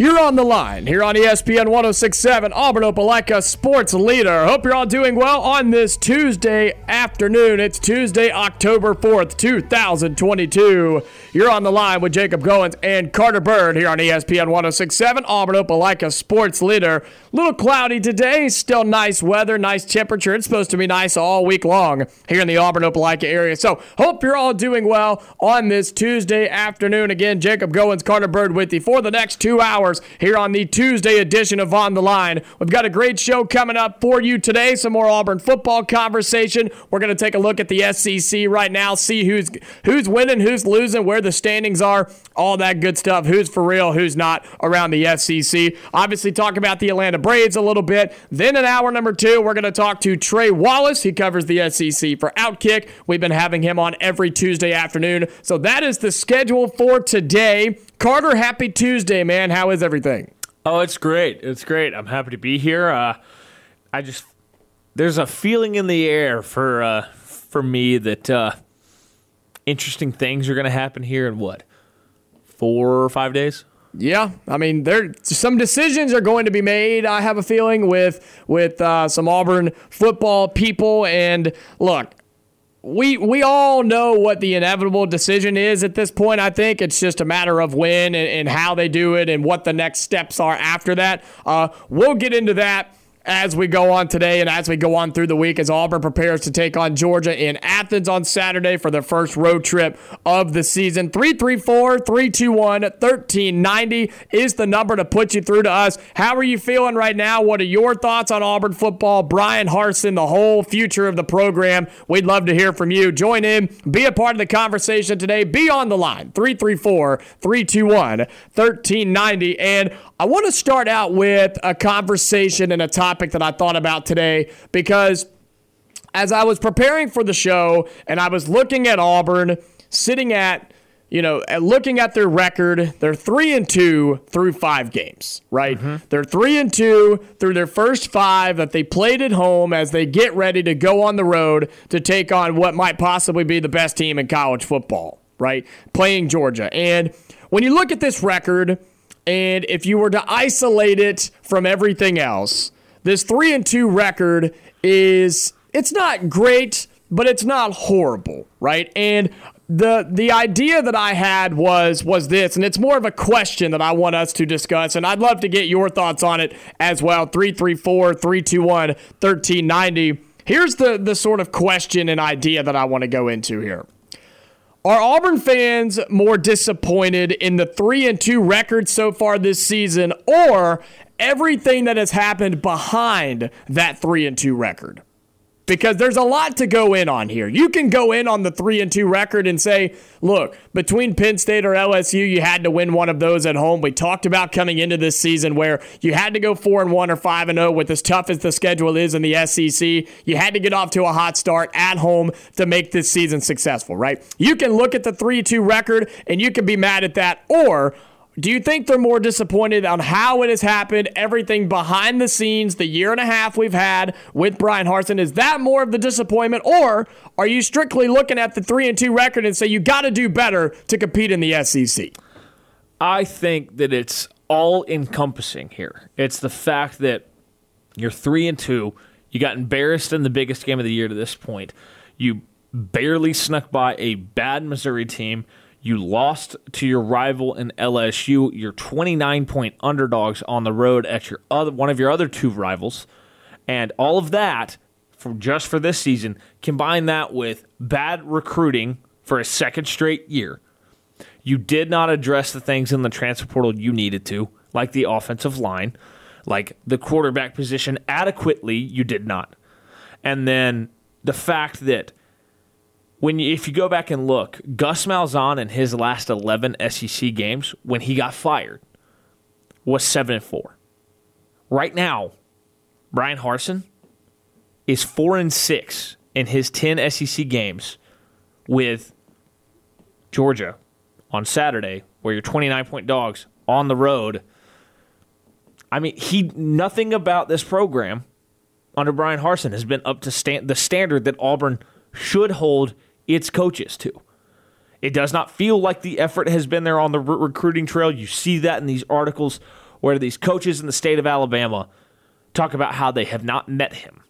You're on the line here on ESPN 1067, Auburn Opelika Sports Leader. Hope you're all doing well on this Tuesday afternoon. It's Tuesday, October 4th, 2022. You're on the line with Jacob Goins and Carter Byrd here on ESPN 1067, Auburn Opelika Sports Leader. Little cloudy today, still nice weather, nice temperature. It's supposed to be nice all week long here in the Auburn Opelika area. So, hope you're all doing well on this Tuesday afternoon. Again, Jacob Goins, Carter Byrd with you for the next two hours here on the Tuesday edition of On the Line. We've got a great show coming up for you today. Some more Auburn football conversation. We're going to take a look at the SEC right now, see who's who's winning, who's losing, where the standings are, all that good stuff. Who's for real, who's not around the SEC. Obviously, talk about the Atlanta Braves a little bit. Then in hour number two, we're going to talk to Trey Wallace. He covers the SEC for Outkick. We've been having him on every Tuesday afternoon. So that is the schedule for today. Carter, happy Tuesday, man. How is everything? Oh, it's great. It's great. I'm happy to be here. Uh, I just there's a feeling in the air for uh, for me that uh, interesting things are going to happen here in what four or five days. Yeah, I mean, there some decisions are going to be made. I have a feeling with with uh, some Auburn football people. And look, we we all know what the inevitable decision is at this point. I think it's just a matter of when and, and how they do it and what the next steps are after that. Uh, we'll get into that as we go on today and as we go on through the week as Auburn prepares to take on Georgia in Athens on Saturday for their first road trip of the season. 334 321 1390 is the number to put you through to us. How are you feeling right now? What are your thoughts on Auburn football? Bryan Harsin, the whole future of the program. We'd love to hear from you. Join in, be a part of the conversation today. Be on the line 334 321 1390. And I want to start out with a conversation and a topic that I thought about today because as I was preparing for the show and I was looking at Auburn sitting at you know, looking at their record, they're three and two through five games, right? Mm-hmm. They're three and two through their first five that they played at home as they get ready to go on the road to take on what might possibly be the best team in college football, right? Playing Georgia. And when you look at this record, and if you were to isolate it from everything else, this three and two record is it's not great, but it's not horrible, right? And the the idea that I had was was this, and it's more of a question that I want us to discuss, and I'd love to get your thoughts on it as well. 334 321 1390. Here's the the sort of question and idea that I want to go into here. Are Auburn fans more disappointed in the 3 and 2 record so far this season or everything that has happened behind that 3 and 2 record? Because there's a lot to go in on here. You can go in on the 3 and 2 record and say, look, between Penn State or LSU, you had to win one of those at home. We talked about coming into this season where you had to go 4 and 1 or 5 and 0 with as tough as the schedule is in the SEC. You had to get off to a hot start at home to make this season successful, right? You can look at the 3 2 record and you can be mad at that or do you think they're more disappointed on how it has happened, everything behind the scenes, the year and a half we've had with Bryan Harsin? Is that more of the disappointment, or are you strictly looking at the three and two record and say you got to do better to compete in the SEC? I think that it's all encompassing here. It's the fact that you're three and two. You got embarrassed in the biggest game of the year to this point. You barely snuck by a bad Missouri team. You lost to your rival in LSU. You're 29 point underdogs on the road at your other one of your other two rivals, and all of that for just for this season. Combine that with bad recruiting for a second straight year. You did not address the things in the transfer portal you needed to, like the offensive line, like the quarterback position adequately, you did not. And then the fact that when you, if you go back and look, Gus Malzahn in his last 11 SEC games when he got fired was 7 and 4. Right now, Bryan Harsin is 4 and 6 in his 10 SEC games with Georgia on Saturday, where you're 29 point dogs on the road. I mean, he nothing about this program under Bryan Harsin has been up to stand, the standard that Auburn should hold its coaches to. It does not feel like the effort has been there on the re- recruiting trail. You see that in these articles where these coaches in the state of Alabama talk about how they have not met him.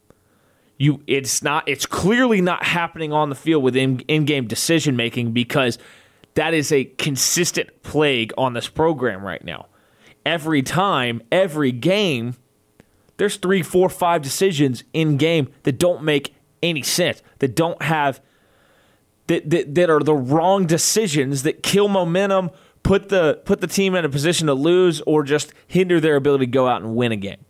You, it's not. It's clearly not happening on the field with in, in-game decision making because that is a consistent plague on this program right now. Every time, every game, there's three, four, five decisions in game that don't make any sense. That don't have that, that, that are the wrong decisions that kill momentum, put the put the team in a position to lose, or just hinder their ability to go out and win a game.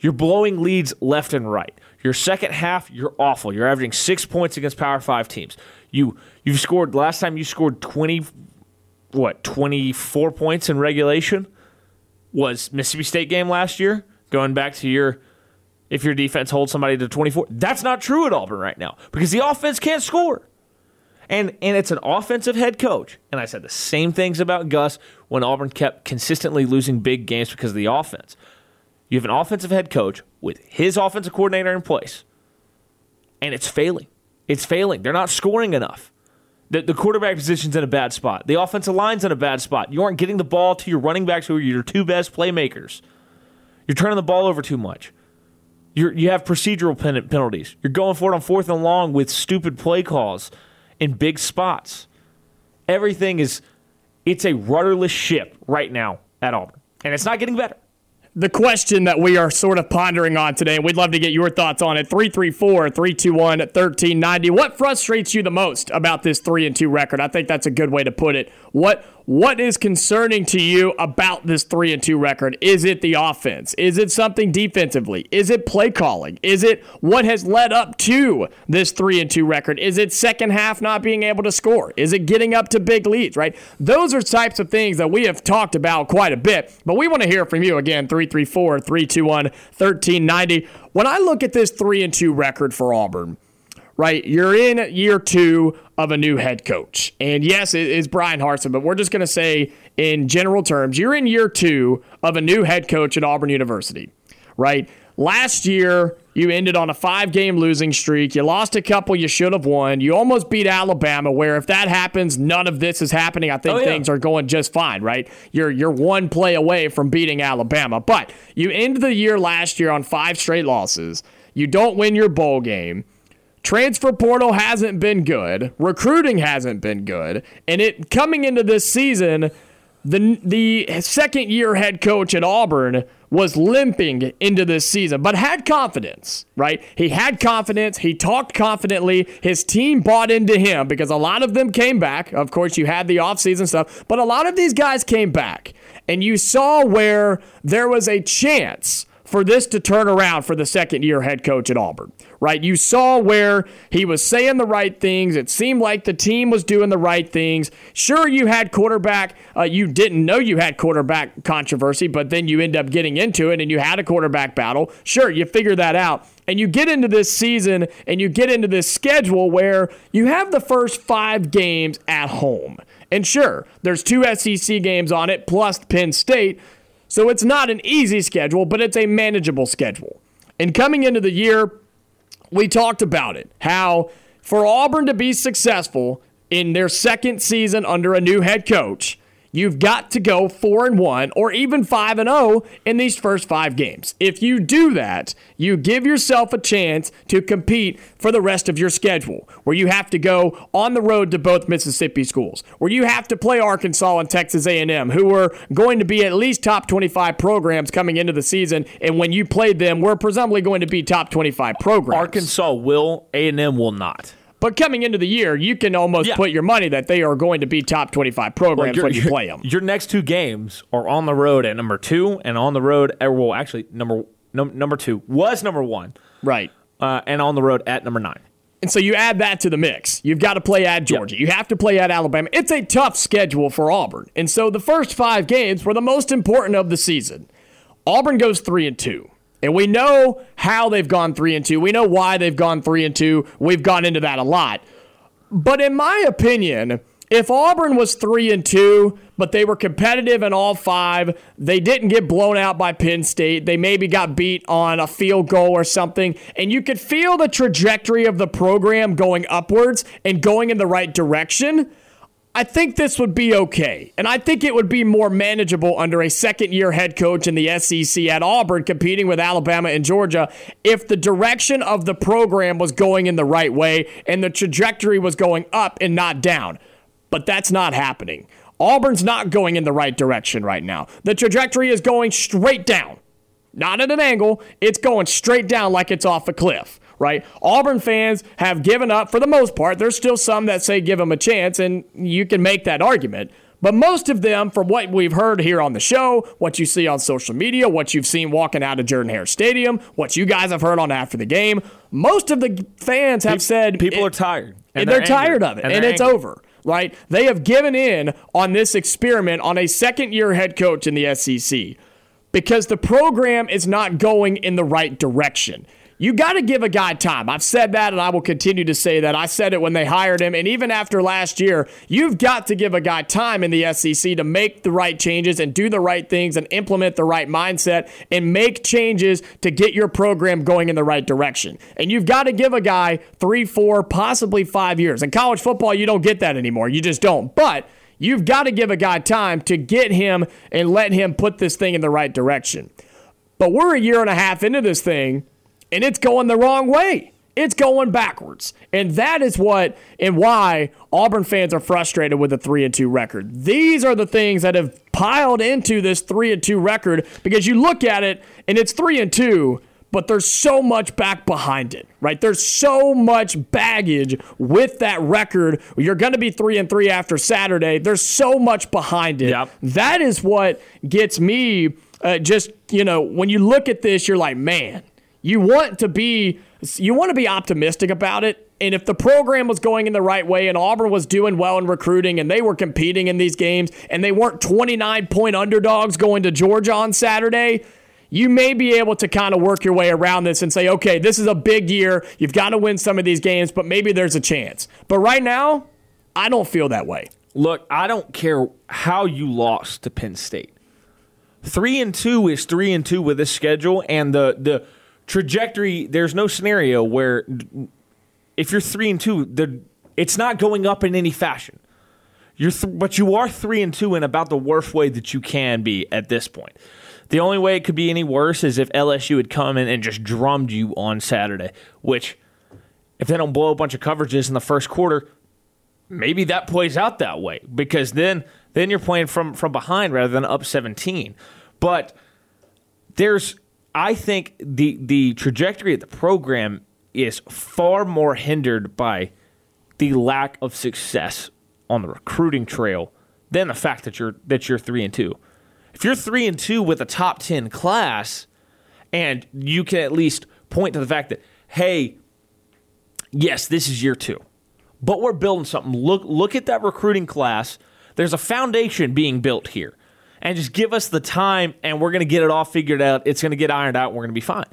You're blowing leads left and right. Your second half, you're awful. You're averaging six points against Power Five teams. You you've scored last time you scored twenty what twenty four points in regulation was Mississippi State game last year. Going back to your if your defense holds somebody to twenty four, that's not true at Auburn right now because the offense can't score. And and it's an offensive head coach. And I said the same things about Gus when Auburn kept consistently losing big games because of the offense. You have an offensive head coach with his offensive coordinator in place, and it's failing. It's failing. They're not scoring enough. The, the quarterback position's in a bad spot. The offensive line's in a bad spot. You aren't getting the ball to your running backs, who are your two best playmakers. You're turning the ball over too much. You're, you have procedural pen- penalties. You're going for it on fourth and long with stupid play calls in big spots. Everything is, it's a rudderless ship right now at Auburn, and it's not getting better the question that we are sort of pondering on today, and we'd love to get your thoughts on it. 334 321 1390. What frustrates you the most about this 3 and 2 record? I think that's a good way to put it. What what is concerning to you about this 3 and 2 record? Is it the offense? Is it something defensively? Is it play calling? Is it what has led up to this 3 and 2 record? Is it second half not being able to score? Is it getting up to big leads, right? Those are types of things that we have talked about quite a bit, but we want to hear from you again 334 321 1390. When I look at this 3 and 2 record for Auburn, right? You're in year two of a new head coach. And yes, it is Bryan Harsin, but we're just going to say in general terms, you're in year two of a new head coach at Auburn University, right? Last year, you ended on a five game losing streak. You lost a couple you should have won. You almost beat Alabama, where if that happens, none of this is happening. I think oh, yeah. things are going just fine, right? You're, you're one play away from beating Alabama. But you end the year last year on five straight losses. You don't win your bowl game. Transfer portal hasn't been good. Recruiting hasn't been good. And it coming into this season, the the second year head coach at Auburn was limping into this season, but had confidence, right? He had confidence. He talked confidently. His team bought into him because a lot of them came back. Of course, you had the offseason stuff, but a lot of these guys came back. And you saw where there was a chance for this to turn around for the second year head coach at Auburn, right? You saw where he was saying the right things. It seemed like the team was doing the right things. Sure, you had quarterback, uh, you didn't know you had quarterback controversy, but then you end up getting into it and you had a quarterback battle. Sure, you figure that out. And you get into this season and you get into this schedule where you have the first five games at home. And sure, there's two SEC games on it plus Penn State. So it's not an easy schedule, but it's a manageable schedule. And coming into the year, we talked about it how for Auburn to be successful in their second season under a new head coach, You've got to go 4 and 1 or even 5 and 0 in these first 5 games. If you do that, you give yourself a chance to compete for the rest of your schedule, where you have to go on the road to both Mississippi schools, where you have to play Arkansas and Texas A&M, who were going to be at least top 25 programs coming into the season, and when you played them, we're presumably going to be top 25 programs. Arkansas will, A&M will not. But coming into the year, you can almost Yeah. put your money that they are going to be top 25 programs your- when you play them. Your next two games are on the road at number two, and on the road. At, well, actually, number num- number two was number one, Right. uh, and on the road at number nine. And so you add that to the mix. You've got to play at Georgia. You have to play at Alabama. It's a tough schedule for Auburn. And so the first five games were the most important of the season. Auburn goes three and two. And we know how they've gone three and two. We know why they've gone three and two. We've gone into that a lot. But in my opinion, if Auburn was three and two, but they were competitive in all five, they didn't get blown out by Penn State. They maybe got beat on a field goal or something, and you could feel the trajectory of the program going upwards and going in the right direction. I think this would be okay. And I think it would be more manageable under a second year head coach in the SEC at Auburn competing with Alabama and Georgia if the direction of the program was going in the right way and the trajectory was going up and not down. But that's not happening. Auburn's not going in the right direction right now. The trajectory is going straight down. Not at an angle, it's going straight down like it's off a cliff, right? Auburn fans have given up for the most part. There's still some that say give them a chance, and you can make that argument. But most of them, from what we've heard here on the show, what you see on social media, what you've seen walking out of Jordan Hare Stadium, what you guys have heard on after the game, most of the fans have said People it- are tired, and they're, tired of it, and, they're it's angry. over. Right? They have given in on this experiment on a second year head coach in the SEC because the program is not going in the right direction. You got to give a guy time. I've said that and I will continue to say that. I said it when they hired him. And even after last year, you've got to give a guy time in the SEC to make the right changes and do the right things and implement the right mindset and make changes to get your program going in the right direction. And you've got to give a guy three, four, possibly five years. In college football, you don't get that anymore. You just don't. But You've got to give a guy time to get him and let him put this thing in the right direction. But we're a year and a half into this thing, and it's going the wrong way. It's going backwards. And that is what and why Auburn fans are frustrated with the 3 and 2 record. These are the things that have piled into this 3 and 2 record because you look at it and it's 3 and 2, but there's so much back behind it, right? There's so much baggage with that record. You're going to be 3 and 3 after Saturday. There's so much behind it. Yep. That is what gets me uh, just, you know, when you look at this, you're like, man, you want to be you want to be optimistic about it. And if the program was going in the right way and Auburn was doing well in recruiting and they were competing in these games and they weren't 29 point underdogs going to Georgia on Saturday, you may be able to kind of work your way around this and say, okay, this is a big year. You've got to win some of these games, but maybe there's a chance. But right now, I don't feel that way. Look, I don't care how you lost to Penn State. Three and two is three and two with this schedule, and the the trajectory. There's no scenario where if you're three and two, the it's not going up in any fashion. You're th- but you are three and two in about the worst way that you can be at this point. The only way it could be any worse is if LSU had come in and just drummed you on Saturday, which if they don't blow a bunch of coverages in the first quarter, maybe that plays out that way because then then you're playing from from behind rather than up 17. But there's I think the the trajectory of the program is far more hindered by the lack of success on the recruiting trail than the fact that you're that you're 3 and 2. If you're 3 and 2 with a top 10 class and you can at least point to the fact that hey, yes, this is year 2 but we're building something. Look, look at that recruiting class. There's a foundation being built here, and just give us the time, and we're going to get it all figured out. It's going to get ironed out. And we're going to be fine.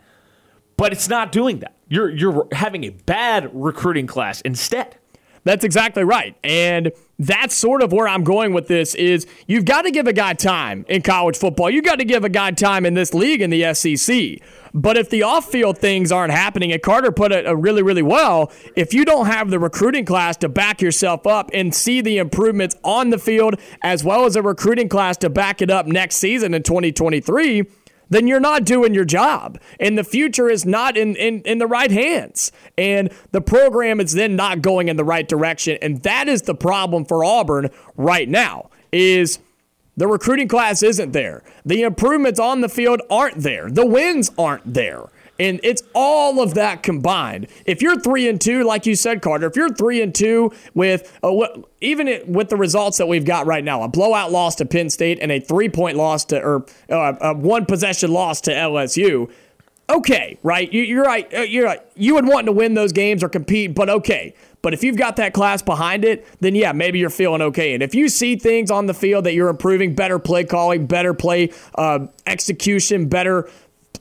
But it's not doing that. You're you're having a bad recruiting class instead. That's exactly right. And that's sort of where I'm going with this is you've got to give a guy time in college football. You've got to give a guy time in this league in the SEC. But if the off-field things aren't happening, and Carter put it uh, really, really well, if you don't have the recruiting class to back yourself up and see the improvements on the field, as well as a recruiting class to back it up next season in 2023, then you're not doing your job. And the future is not in, in, in the right hands. And the program is then not going in the right direction. And that is the problem for Auburn right now is the recruiting class isn't there. The improvements on the field aren't there. The wins aren't there. And it's all of that combined. If you're three and two, like you said, Carter, if you're three and two with a, even with the results that we've got right now, a blowout loss to Penn State and a three point loss to or uh, a one possession loss to LSU. Okay, right? You, are right. Uh, you're right. You would want to win those games or compete, but okay. But if you've got that class behind it, then yeah, maybe you're feeling okay. And if you see things on the field that you're improving, better play calling, better play uh, execution, better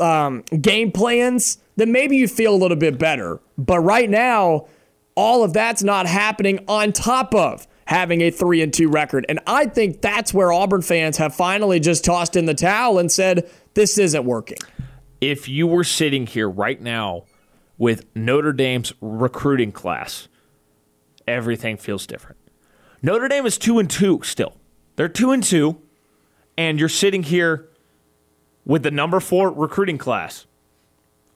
um, game plans, then maybe you feel a little bit better. But right now, all of that's not happening on top of having a 3 and 2 record. And I think that's where Auburn fans have finally just tossed in the towel and said this isn't working. If you were sitting here right now with Notre Dame's recruiting class everything feels different. Notre Dame is 2 and 2 still. They're 2 and 2 and you're sitting here with the number 4 recruiting class.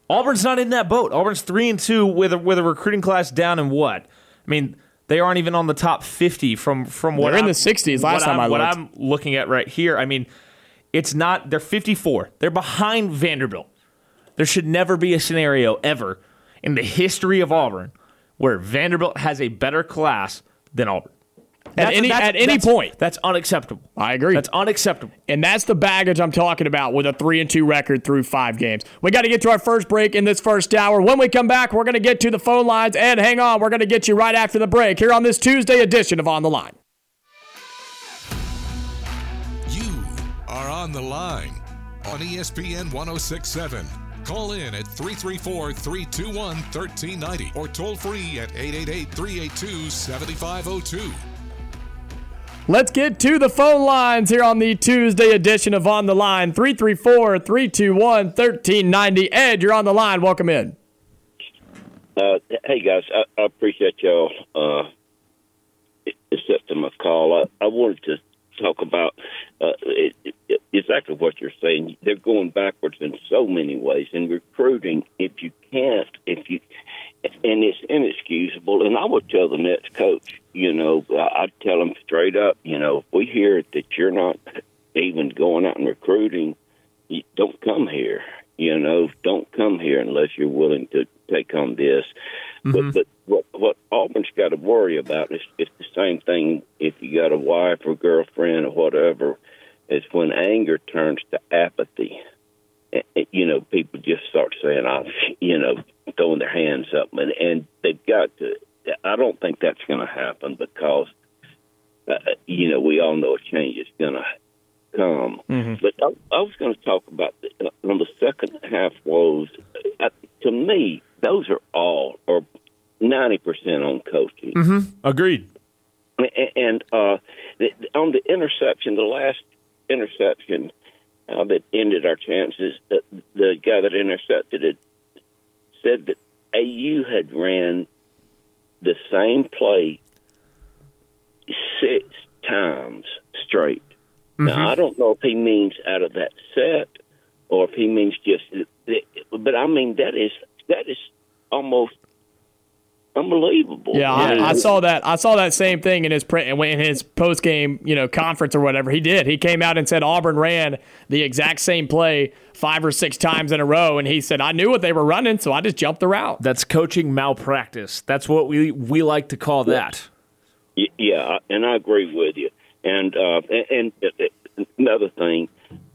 Auburn's not in that boat. Auburn's 3 and 2 with a, with a recruiting class down in what? I mean, they aren't even on the top 50 from from what They're I'm, in the 60s last time I'm, I looked. What I'm looking at right here, I mean, it's not they're 54. They're behind Vanderbilt. There should never be a scenario ever in the history of Auburn where Vanderbilt has a better class than Auburn. At any at any point, that's unacceptable. I agree. That's unacceptable. And that's the baggage I'm talking about with a three and two record through five games. We got to get to our first break in this first hour. When we come back, we're going to get to the phone lines. And hang on, we're going to get you right after the break here on this Tuesday edition of On the Line. You are on the line on ESPN 1067. Call in at 334 321 1390 or toll free at 888 382 7502. Let's get to the phone lines here on the Tuesday edition of On the Line. 334 321 1390. Ed, you're on the line. Welcome in. Uh, hey, guys. I, I appreciate y'all uh, accepting my call. I, I wanted to talk about uh, it, it, exactly what you're saying. They're going backwards in so many ways. In recruiting, if you can't, if you, and it's inexcusable. And I would tell the next coach, you know, I'd tell them straight up, you know, if we hear that you're not even going out and recruiting, don't come here. You know, don't come here unless you're willing to take on this. Mm-hmm. But, but what what Auburn's got to worry about is it's the same thing if you got a wife or girlfriend or whatever. Is when anger turns to apathy. You know, people just start saying, "I'm," you know, throwing their hands up, and and they've got to. I don't think that's going to happen because, uh, you know, we all know a change is going to come. Mm-hmm. But I, I was going to talk about the, uh, on the second half woes. Uh, to me, those are all or ninety percent on coaching. Mm-hmm. Agreed. And uh, the, on the interception, the last interception uh, that ended our chances, the, the guy that intercepted it said that AU had ran the same play six times straight. Mm-hmm. Now I don't know if he means out of that set or if he means just, but I mean that is that is almost unbelievable. Yeah, I, I, saw that. I saw that same thing in his in his post game, you know, conference or whatever. He did. He came out and said Auburn ran the exact same play five or six times in a row, and he said I knew what they were running, so I just jumped the route. That's coaching malpractice. That's what we we like to call that. Yeah, and I agree with you. And uh, and, and another thing,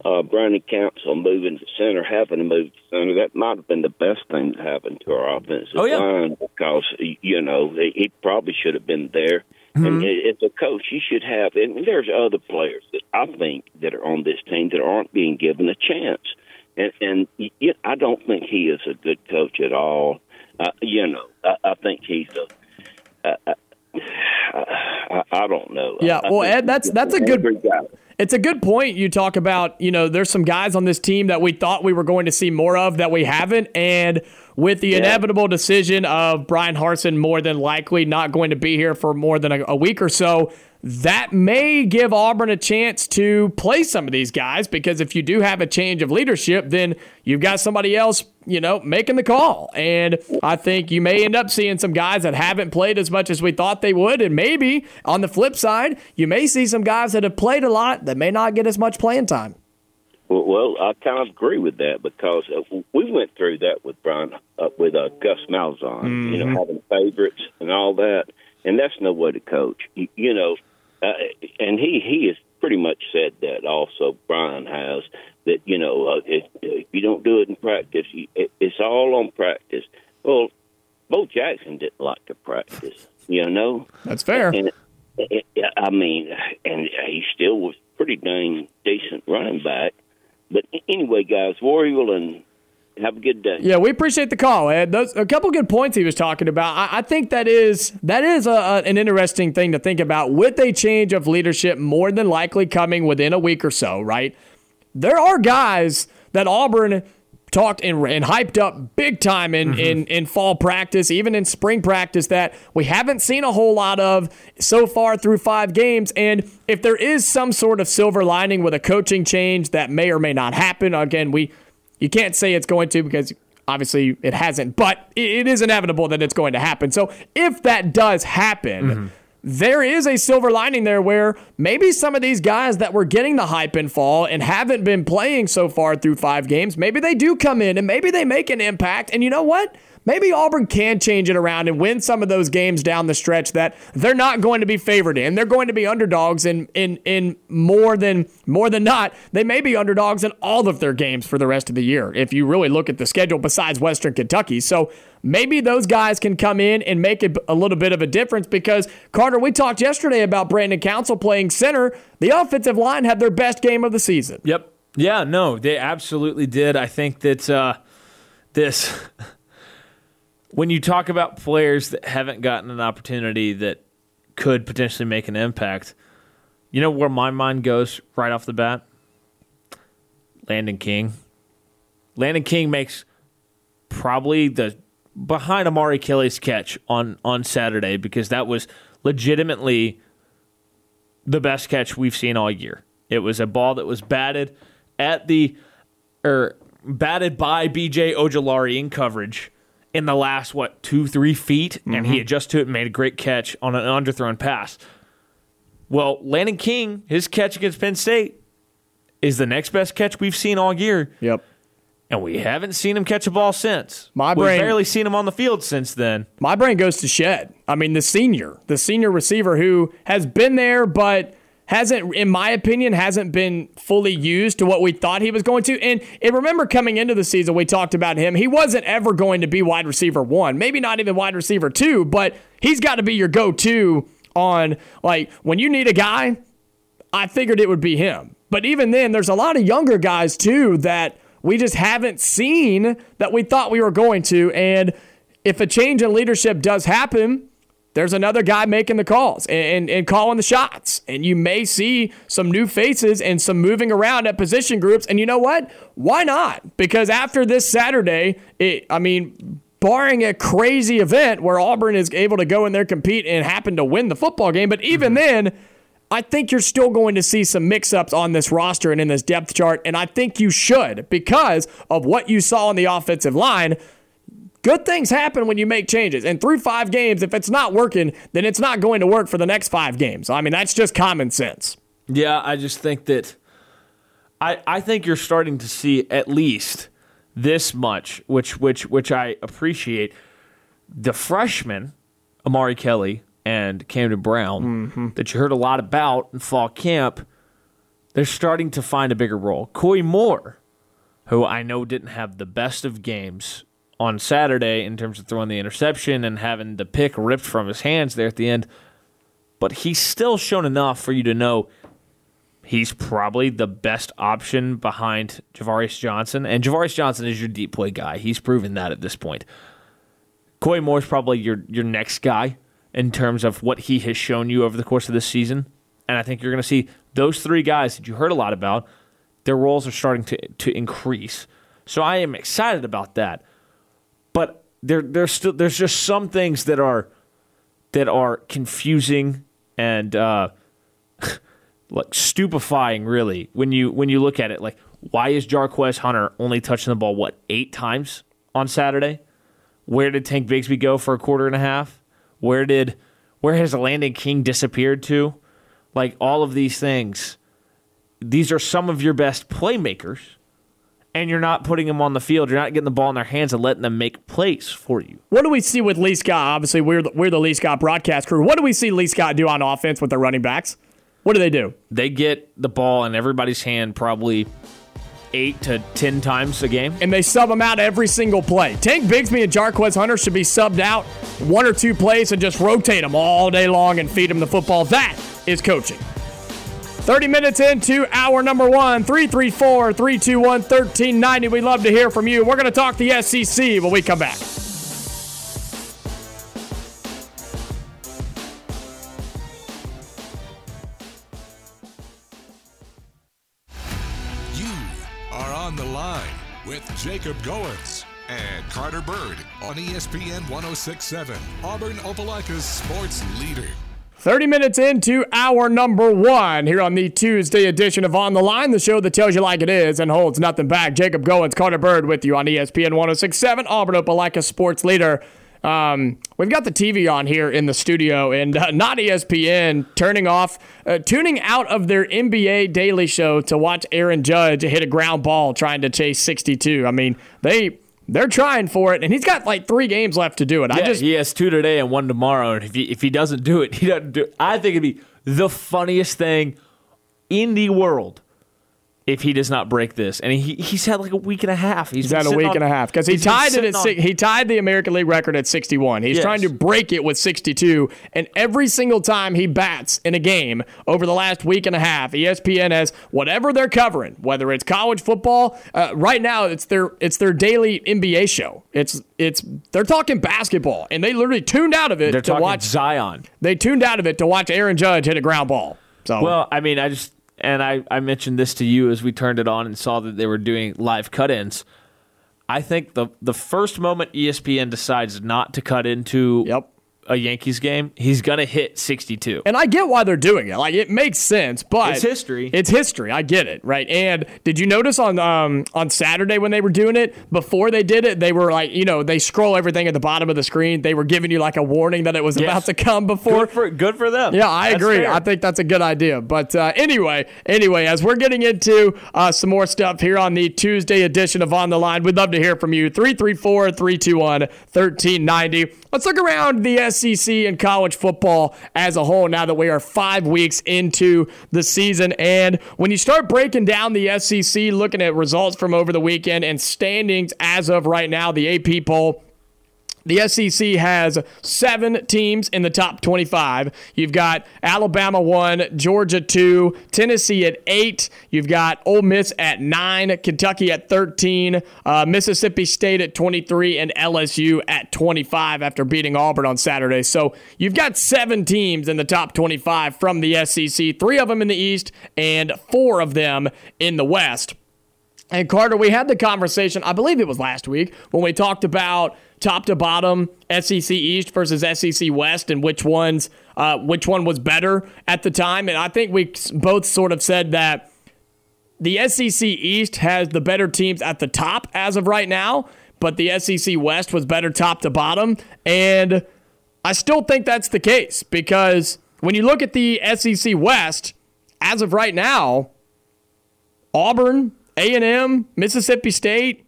uh, Brandon Council moving to center, having to move to center, that might have been the best thing that happened to our offensive oh, yeah. line because, you know, he probably should have been there. Mm-hmm. And as a coach, you should have, and there's other players that I think that are on this team that aren't being given a chance. And, and yet I don't think he is a good coach at all. Uh, you know, I, I think he's a. Uh, I, I, don't know. Yeah, well, Ed, that's that's a good. It's a good point. You talk about, you know, there's some guys on this team that we thought we were going to see more of that we haven't, and with the yeah. inevitable decision of Bryan Harsin more than likely not going to be here for more than a, a week or so, that may give Auburn a chance to play some of these guys because if you do have a change of leadership, then you've got somebody else, you know, making the call. And I think you may end up seeing some guys that haven't played as much as we thought they would. And maybe on the flip side, you may see some guys that have played a lot that may not get as much playing time. Well, I kind of agree with that because uh, we went through that with Bryan, uh, with uh, Gus Malzahn, you know, having favorites and all that, and that's no way to coach. You, you know, uh, and he he has pretty much said that also. Bryan has that you know uh, if, if you don't do it in practice, you, it, it's all on practice. Well, Bo Jackson didn't like to practice, you know. That's fair. And it, I mean, and he still was pretty dang decent running back. But anyway, guys, War Eagle and have a good day. Yeah, we appreciate the call, Ed. Those a couple good points he was talking about. I, I think that is that is a, a, an interesting thing to think about with a change of leadership more than likely coming within a week or so. Right, there are guys that Auburn talked and, and hyped up big time in, mm-hmm. in, in fall practice, even in spring practice, that we haven't seen a whole lot of so far through five games. And if there is some sort of silver lining with a coaching change that may or may not happen, again, we you can't say it's going to because obviously it hasn't, but it is inevitable that it's going to happen. So if that does happen, mm-hmm. there is a silver lining there where maybe some of these guys that were getting the hype in fall and haven't been playing so far through five games, maybe they do come in and maybe they make an impact. And you know what? Maybe Auburn can change it around and win some of those games down the stretch that they're not going to be favored in. They're going to be underdogs in in in more than more than not. They may be underdogs in all of their games for the rest of the year if you really look at the schedule besides Western Kentucky. So maybe those guys can come in and make it a little bit of a difference because Carter, we talked yesterday about Brandon Council playing center. The offensive line had their best game of the season. Yep. Yeah, no, they absolutely did. I think that uh, this, when you talk about players that haven't gotten an opportunity that could potentially make an impact, you know where my mind goes right off the bat? Landen King. Landen King makes probably the behind Omari Kelly's catch on on Saturday because that was legitimately the best catch we've seen all year. It was a ball that was batted at the or batted by BJ Ojulari in coverage in the last what two three feet, and he mm-hmm. adjusted to it and made a great catch on an underthrown pass. Well, Landen King, his catch against Penn State is the next best catch we've seen all year, Yep. and we haven't seen him catch a ball since. My We've brain- barely seen him on the field since then. My brain goes to Shed. I mean, the senior, the senior receiver who has been there, but hasn't, in my opinion, hasn't been fully used to what we thought he was going to. And, and remember, coming into the season, we talked about him. He wasn't ever going to be wide receiver one, maybe not even wide receiver two, but he's got to be your go to on, like, when you need a guy, I figured it would be him. But even then, there's a lot of younger guys too that we just haven't seen that we thought we were going to. And if a change in leadership does happen, there's another guy making the calls and, and, and calling the shots. And you may see some new faces and some moving around at position groups. And you know what? Why not? Because after this Saturday, it, I mean, barring a crazy event where Auburn is able to go in there, compete, and happen to win the football game, but even mm-hmm. then, I think you're still going to see some mix ups on this roster and in this depth chart. And I think you should because of what you saw on the offensive line. Good things happen when you make changes. And through five games, if it's not working, then it's not going to work for the next five games. I mean, that's just common sense. Yeah, I just think that I I think you're starting to see at least this much, which which which I appreciate. The freshmen, Omari Kelly and Camden Brown, mm-hmm. that you heard a lot about in fall camp, they're starting to find a bigger role. Coy Moore, who I know didn't have the best of games on Saturday in terms of throwing the interception and having the pick ripped from his hands there at the end, but he's still shown enough for you to know he's probably the best option behind Ja'Varrius Johnson. And Ja'Varrius Johnson is your deep play guy. He's proven that at this point. Coy Moore's probably your your next guy in terms of what he has shown you over the course of this season. And I think you're going to see those three guys that you heard a lot about, their roles are starting to, to increase. So I am excited about that. But there there's still there's just some things that are that are confusing and uh, like stupefying really when you when you look at it like why is Jarquez Hunter only touching the ball what eight times on Saturday? Where did Tank Bigsby go for a quarter and a half? Where did where has Landen King disappeared to? Like all of these things, these are some of your best playmakers, and you're not putting them on the field. You're not getting the ball in their hands and letting them make plays for you. What do we see with Lee Scott? Obviously, we're the, we're the Lee Scott broadcast crew. What do we see Lee Scott do on offense with their running backs? What do they do? They get the ball in everybody's hand probably eight to ten times a game. And they sub them out every single play. Tank Bigsby and Jarquez Hunter should be subbed out one or two plays and just rotate them all day long and feed them the football. That is coaching. 30 minutes into hour number one, 334 321 1390. We'd love to hear from you. We're going to talk the SEC when we come back. You are on the line with Jacob Goins and Carter Byrd on ESPN 1067, Auburn Opelika's sports leader. 30 minutes into hour number one here on the Tuesday edition of On the Line, the show that tells you like it is and holds nothing back. Jacob Goins, Carter Byrd with you on ESPN 1067, Auburn Opelika sports leader. Um, we've got the TV on here in the studio, and uh, not ESPN turning off, uh, tuning out of their NBA daily show to watch Aaron Judge hit a ground ball trying to chase 62. I mean, they they're trying for it, and he's got like three games left to do it. I Yeah, just he has two today and one tomorrow. And if he if he doesn't do it, he doesn't do it. I think it'd be the funniest thing in the world if he does not break this. And he he's had like a week and a half. He's had a week and a half because he tied it at on- he tied the American League record at 61. He's Yes. trying to break it with 62, and every single time he bats in a game over the last week and a half, ESPN has whatever they're covering, whether it's college football. Uh, right now, it's their it's their daily NBA show. It's it's they're talking basketball, and they literally tuned out of it They're to watch. Zion. They tuned out of it to watch Aaron Judge hit a ground ball. So Well, I mean, I just and I, I mentioned this to you as we turned it on and saw that they were doing live cut-ins. I think the the first moment ESPN decides not to cut into Yep. A Yankees game, he's gonna hit 62. And I get why they're doing it. Like it makes sense, but It's history. It's history. I get it, right? And did you notice on um on Saturday when they were doing it before they did it, they were like, you know, they scroll everything at the bottom of the screen. They were giving you like a warning that it was Yes. about to come before. Good for good for them. Yeah, I That's agree. fair. I think that's a good idea. But uh, anyway, anyway, as we're getting into uh, some more stuff here on the Tuesday edition of On the Line, we'd love to hear from you. 334 321 1390. Let's look around the SEC and college football as a whole now that we are five weeks into the season. And when you start breaking down the SEC, looking at results from over the weekend and standings as of right now, the AP poll. The SEC has seven teams in the top 25. You've got Alabama one, Georgia two, Tennessee at eight. You've got Ole Miss at nine, Kentucky at 13, uh, Mississippi State at 23, and LSU at 25 after beating Auburn on Saturday. So you've got seven teams in the top 25 from the SEC, three of them in the East and four of them in the West. And Carter, we had the conversation, I believe it was last week, when we talked about top to bottom SEC East versus SEC West and which ones, uh, which one was better at the time. And I think we both sort of said that the SEC East has the better teams at the top as of right now, but the SEC West was better top to bottom. And I still think that's the case because when you look at the SEC West, as of right now, Auburn, A&M, Mississippi State,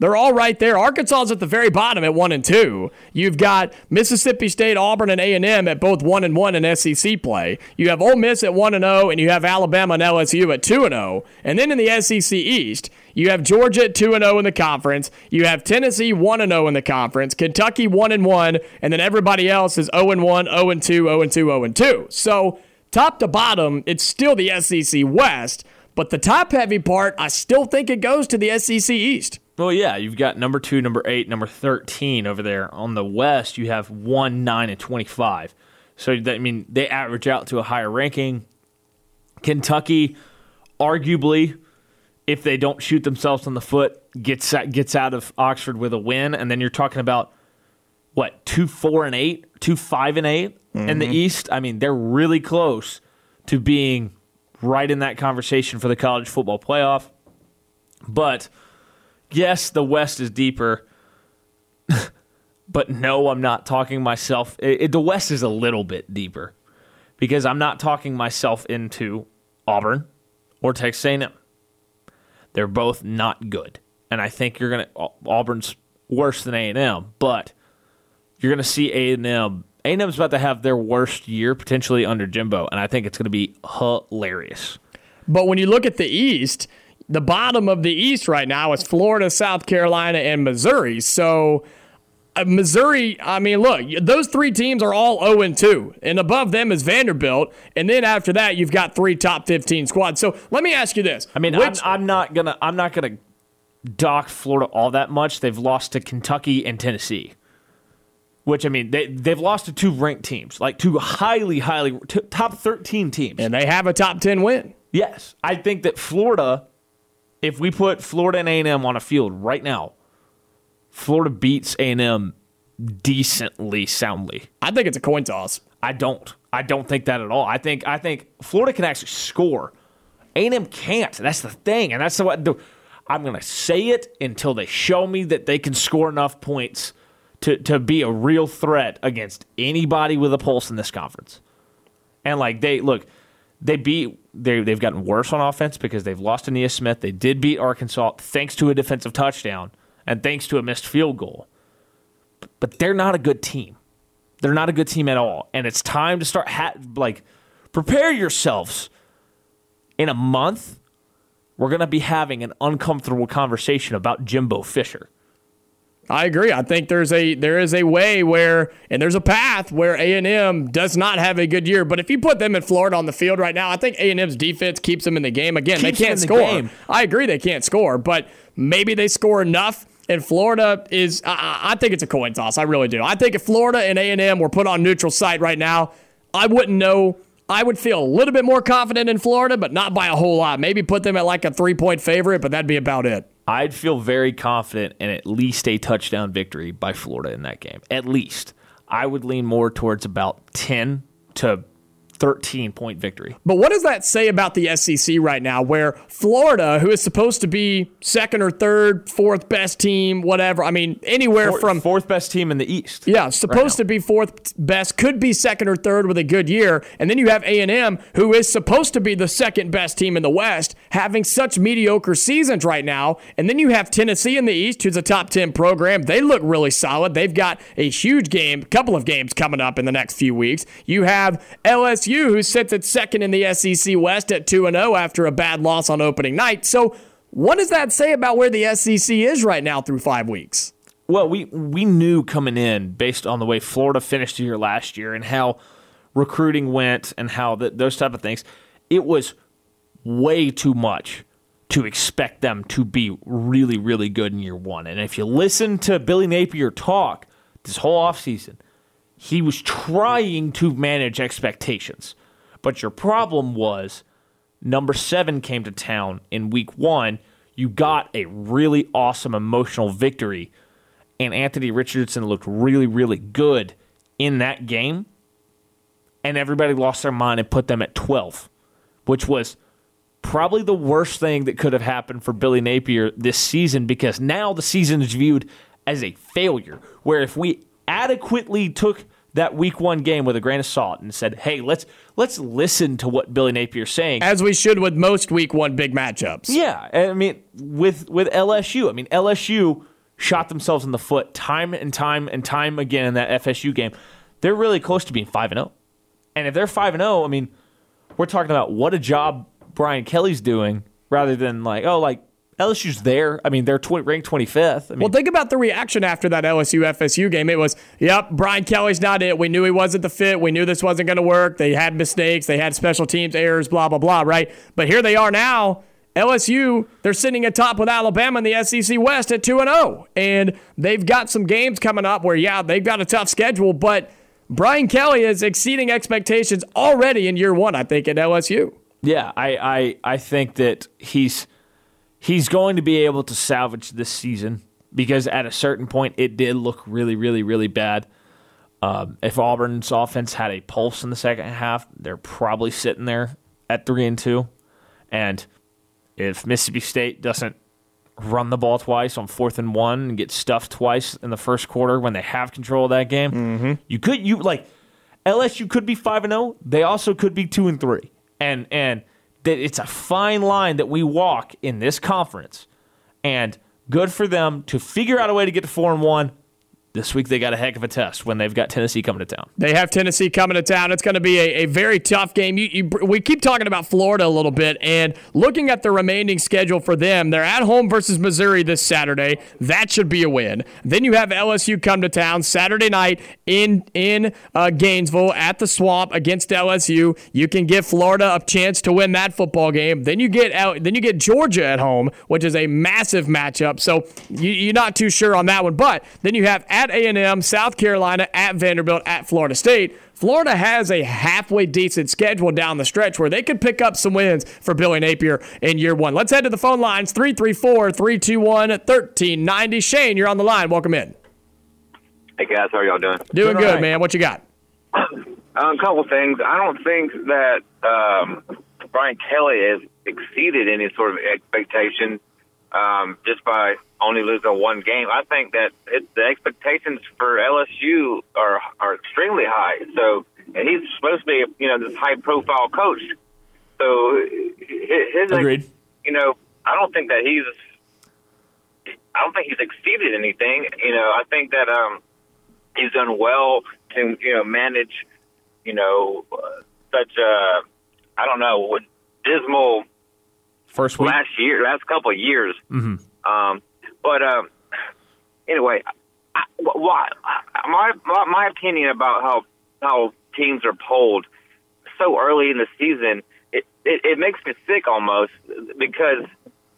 they're all right there. Arkansas's at the very bottom at 1 and 2. You've got Mississippi State, Auburn and A&M at both 1 and 1 in SEC play. You have Ole Miss at 1 and 0 and you have Alabama and LSU at 2 and 0. And then in the SEC East, you have Georgia at 2 and 0 in the conference. You have Tennessee 1 and 0 in the conference, Kentucky 1 and 1, and then everybody else is 0 and 1, 0 and 2, 0 and 2, 0 and 2. So, top to bottom, it's still the SEC West, but the top heavy part, I still think it goes to the SEC East. Well, yeah, you've got number two, number eight, number 13 over there. On the West, you have one, nine, and 25. So, that, I mean, they average out to a higher ranking. Kentucky, arguably, if they don't shoot themselves in the foot, gets gets out of Oxford with a win. And then you're talking about, what, two, four, and eight? Two, five, and 8 in the mm-hmm. East? I mean, they're really close to being right in that conversation for the college football playoff. But yes, the West is deeper. but no, I'm not talking myself. It, it- the West is a little bit deeper because I'm not talking myself into Auburn or Texas A&M. They're both not good, and I think you're gonna Auburn's worse than A&M, but you're gonna see A&M. A&M's about to have their worst year potentially under Jimbo, and I think it's gonna be hilarious. But when you look at the East, the bottom of the East right now is Florida, South Carolina, and Missouri. So. Uh, Missouri, I mean, look, those three teams are all 0 2, and above them is Vanderbilt, and then after that, you've got three top 15 squads. So let me ask you this: I mean, Which, I'm, I'm, not gonna, I'm not gonna dock Florida all that much. They've lost to Kentucky and Tennessee, which I mean, they they've lost to two ranked teams, like two highly, highly top 13 teams, and they have a top 10 win. Yes, I think that Florida, if we put Florida and A&M on a field right now Florida beats A&M decently soundly. I think it's a coin toss. I don't. I don't think that at all. I think I think Florida can actually score. A&M can't. That's the thing, and that's what the, I'm going to say it until they show me that they can score enough points to to be a real threat against anybody with a pulse in this conference. And like they look, they beat they they've gotten worse on offense because they've lost Ainias Smith. They did beat Arkansas thanks to a defensive touchdown and thanks to a missed field goal. But they're not a good team. They're not a good team at all. And it's time to start, ha- like, prepare yourselves. In a month, we're going to be having an uncomfortable conversation about Jimbo Fisher. I agree. I think there's a there is a way where and there's a path where A and M does not have a good year. But if you put them in Florida on the field right now, I think A and M's defense keeps them in the game. Again, keeps they can't the score. Game. I agree they can't score, but maybe they score enough and Florida is, I, I, think it's a coin toss. I really do. I think if Florida and A&M were put on neutral site right now, I wouldn't know. I would feel a little bit more confident in Florida, but not by a whole lot. Maybe put them at like a three point favorite, but that'd be about it. I'd feel very confident in at least a touchdown victory by Florida in that game. At least. I would lean more towards about 10 to 13 point victory. But what does that say about the SEC right now, where Florida, who is supposed to be second or third, fourth best team, whatever, I mean, anywhere fourth, from. Fourth best team in the East. Yeah, supposed right to be fourth best, could be second or third with a good year. And then you have A&M, who is supposed to be the second best team in the West, having such mediocre seasons right now. And then you have Tennessee in the East, who's a top 10 program. They look really solid. They've got a huge game, couple of games coming up in the next few weeks. You have LSU LSU, who sits at second in the SEC West at 2 0 after a bad loss on opening night. So, what does that say about where the SEC is right now through five weeks? Well, we, we knew coming in based on the way Florida finished the year last year and how recruiting went and how the, those type of things, it was way too much to expect them to be really, really good in year one. And if you listen to Billy Napier talk this whole offseason, he was trying to manage expectations. But your problem was number seven came to town in week one. You got a really awesome emotional victory, and Anthony Richardson looked really, really good in that game. And everybody lost their mind and put them at 12, which was probably the worst thing that could have happened for Billy Napier this season because now the season is viewed as a failure. Where if we adequately took that week one game with a grain of salt and said, "Hey, let's let's listen to what Billy Napier's saying." As we should with most week one big matchups. Yeah, I mean with with LSU, I mean LSU shot themselves in the foot time and time and time again in that FSU game. They're really close to being 5 and 0. And if they're 5 and 0, I mean, we're talking about what a job Brian Kelly's doing rather than like, oh, like LSU's there. I mean, they're tw- ranked 25th. I mean, well, think about the reaction after that LSU FSU game. It was, yep, Brian Kelly's not it. We knew he wasn't the fit. We knew this wasn't going to work. They had mistakes. They had special teams errors, blah, blah, blah, right? But here they are now. LSU, they're sitting atop with Alabama in the SEC West at 2 0. And they've got some games coming up where, yeah, they've got a tough schedule, but Brian Kelly is exceeding expectations already in year one, I think, at LSU. Yeah, I, I, I think that he's he's going to be able to salvage this season because at a certain point it did look really, really, really bad. Um, if Auburn's offense had a pulse in the second half, they're probably sitting there at three and two. And if Mississippi State doesn't run the ball twice on fourth and one and get stuffed twice in the first quarter when they have control of that game, mm-hmm. you could you like LSU could be five and zero. They also could be two and three. And and that it's a fine line that we walk in this conference. And good for them to figure out a way to get to four and one. This week they got a heck of a test when they've got Tennessee coming to town. They have Tennessee coming to town. It's going to be a, a very tough game. You, you, we keep talking about Florida a little bit, and looking at the remaining schedule for them, they're at home versus Missouri this Saturday. That should be a win. Then you have LSU come to town Saturday night in in uh, Gainesville at the Swamp against LSU. You can give Florida a chance to win that football game. Then you get out. Then you get Georgia at home, which is a massive matchup. So you, you're not too sure on that one. But then you have A&M, South Carolina, at Vanderbilt, at Florida State. Florida has a halfway decent schedule down the stretch where they could pick up some wins for Billy Napier in year one. Let's head to the phone lines 334 321 1390. Shane, you're on the line. Welcome in. Hey guys, how are y'all doing? Doing Doing good, all right. man. What you got? Um, a couple things. I don't think that um, Brian Kelly has exceeded any sort of expectation um, just by only losing one game. I think that it, the expectations for LSU are are extremely high. So, and he's supposed to be, you know, this high profile coach. So, his, Agreed. you know, I don't think that he's. I don't think he's exceeded anything. You know, I think that um, he's done well to you know manage you know uh, such a I don't know dismal First week. last year last couple of years. Um, but um, anyway, I, why my, my my opinion about how how teams are polled so early in the season it, it it makes me sick almost because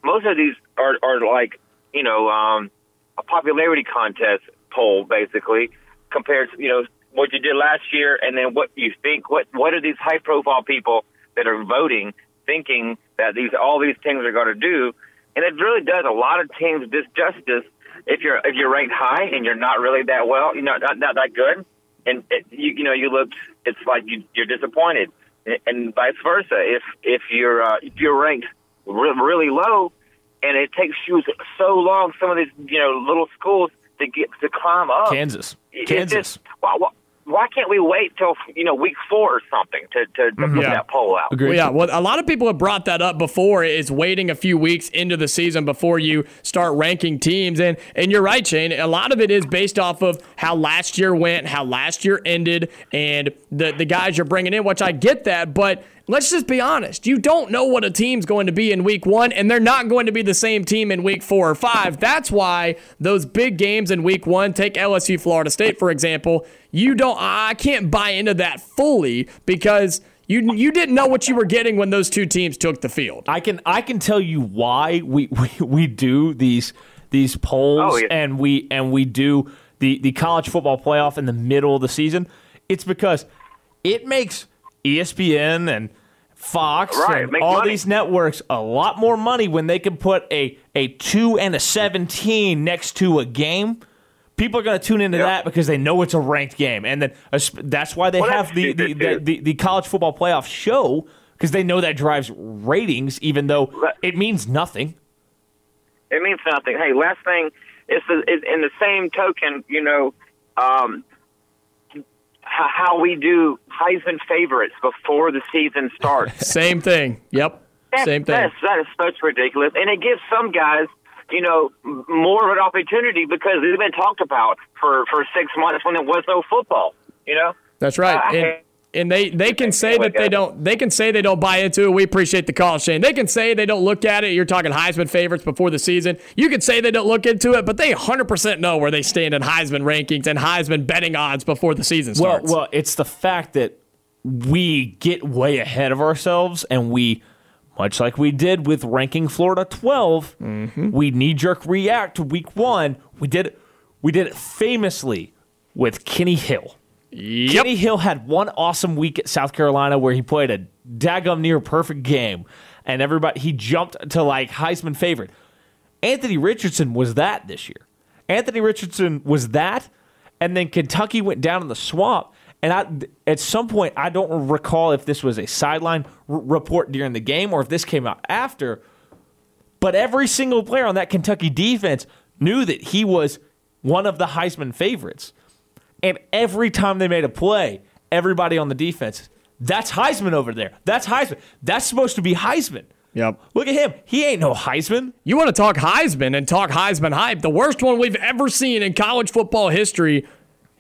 most of these are are like you know um, a popularity contest poll basically compared to you know what you did last year and then what you think what what are these high profile people that are voting thinking that these all these teams are going to do and it really does a lot of teams disjustice if you're if you're ranked high and you're not really that well you know not not that good and it, you you know you look it's like you, you're disappointed and, and vice versa if if you're uh, if you're ranked re- really low and it takes you so long some of these you know little schools to get to climb up Kansas. Kansas. just, why, why, why can't we wait till you know week four or something to to, to mm-hmm. put Yeah. that poll out? Agreed. Well, yeah, well, a lot of people have brought that up before. Is waiting a few weeks into the season before you start ranking teams, and and you're right, Shane. A lot of it is based off of how last year went, how last year ended, and the the guys you're bringing in. Which I get that, but let's just be honest. You don't know what a team's going to be in week one, and they're not going to be the same team in week four or five. That's why those big games in week one, take LSU, Florida State, for example, you don't, I can't buy into that fully because you, you didn't know what you were getting when those two teams took the field. I can I can tell you why we, we, we do these these polls Oh, yeah. and we and we do the, the college football playoff in the middle of the season. It's because it makes ESPN and Fox Right, and all money. these networks a lot more money when they can put a a two and a seventeen next to a game. People are going to tune into Yep. that because they know it's a ranked game, and then uh, that's why they Well, have the the, the, the the college football playoff show because they know that drives ratings, even though it means nothing. It means nothing. Hey, last thing is, the, is in the same token, you know, um, how we do Heisman favorites before the season starts. Same thing. Yep. That's, Same thing. That's, that is such ridiculous, and it gives some guys, you know, more of an opportunity because they've been talked about for for six months when there was no football. You know. That's right. I- And, and they, they can say that they don't they can say they don't buy into it. We appreciate the call, Shane. They can say they don't look at it. You're talking Heisman favorites before the season. You can say they don't look into it, but they 100% know where they stand in Heisman rankings and Heisman betting odds before the season Well, starts. well, it's the fact that we get way ahead of ourselves, and we, much like we did with ranking Florida 12, Mm-hmm. we knee jerk react to week one. We did. We did it famously with Kenny Hill. Yep. Kenny Hill had one awesome week at South Carolina where he played a daggum near perfect game, and everybody he jumped to like Heisman favorite. Anthony Richardson was that this year. Anthony Richardson was that, and then Kentucky went down in the swamp. And I, at some point, I don't recall if this was a sideline r- report during the game or if this came out after. But every single player on that Kentucky defense knew that he was one of the Heisman favorites. And every time they made a play, everybody on the defense That's Heisman over there. That's Heisman. That's supposed to be Heisman. Yep. Look at him. He ain't no Heisman. You want to talk Heisman and talk Heisman hype? The worst one we've ever seen in college football history,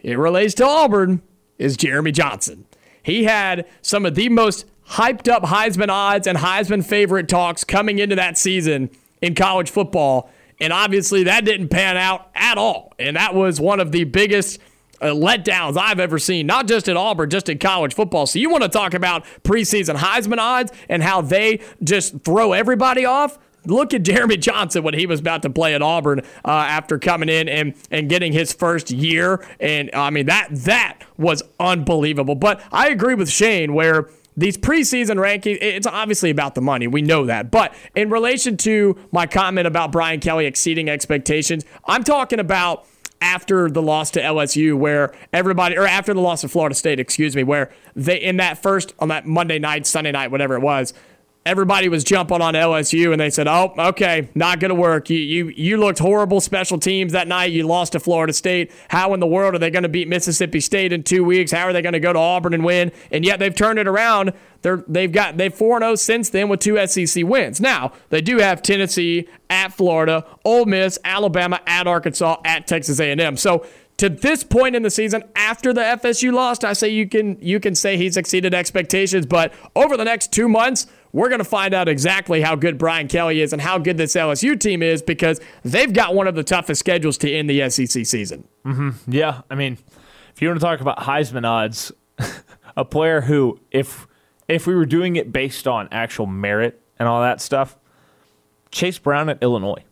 it relates to Auburn, is Jeremy Johnson. He had some of the most hyped up Heisman odds and Heisman favorite talks coming into that season in college football. And obviously, that didn't pan out at all. And that was one of the biggest uh, letdowns I've ever seen, not just at Auburn, just in college football. So, you want to talk about preseason Heisman odds and how they just throw everybody off? Look at Jeremy Johnson when he was about to play at Auburn uh, after coming in and, and getting his first year, and I mean that that was unbelievable. But I agree with Shane where these preseason rankings, it's obviously about the money. We know that. But in relation to my comment about Brian Kelly exceeding expectations, I'm talking about after the loss to LSU, where everybody, or after the loss of Florida State, excuse me, where they, in that first, on that Monday night, Sunday night, whatever it was, everybody was jumping on LSU and they said, "Oh, okay, not going to work. You you you looked horrible special teams that night. You lost to Florida State. How in the world are they going to beat Mississippi State in 2 weeks? How are they going to go to Auburn and win?" And yet they've turned it around. They're they've got they've 4-0 since then with two SEC wins. Now, they do have Tennessee at Florida, Ole Miss, Alabama at Arkansas, at Texas A&M. So to this point in the season after the FSU lost, I say you can you can say he's exceeded expectations, but over the next 2 months, we're going to find out exactly how good Brian Kelly is and how good this LSU team is because they've got one of the toughest schedules to end the SEC season. Mm-hmm. Yeah, I mean, if you want to talk about Heisman odds, a player who, if if we were doing it based on actual merit and all that stuff, Chase Brown at Illinois.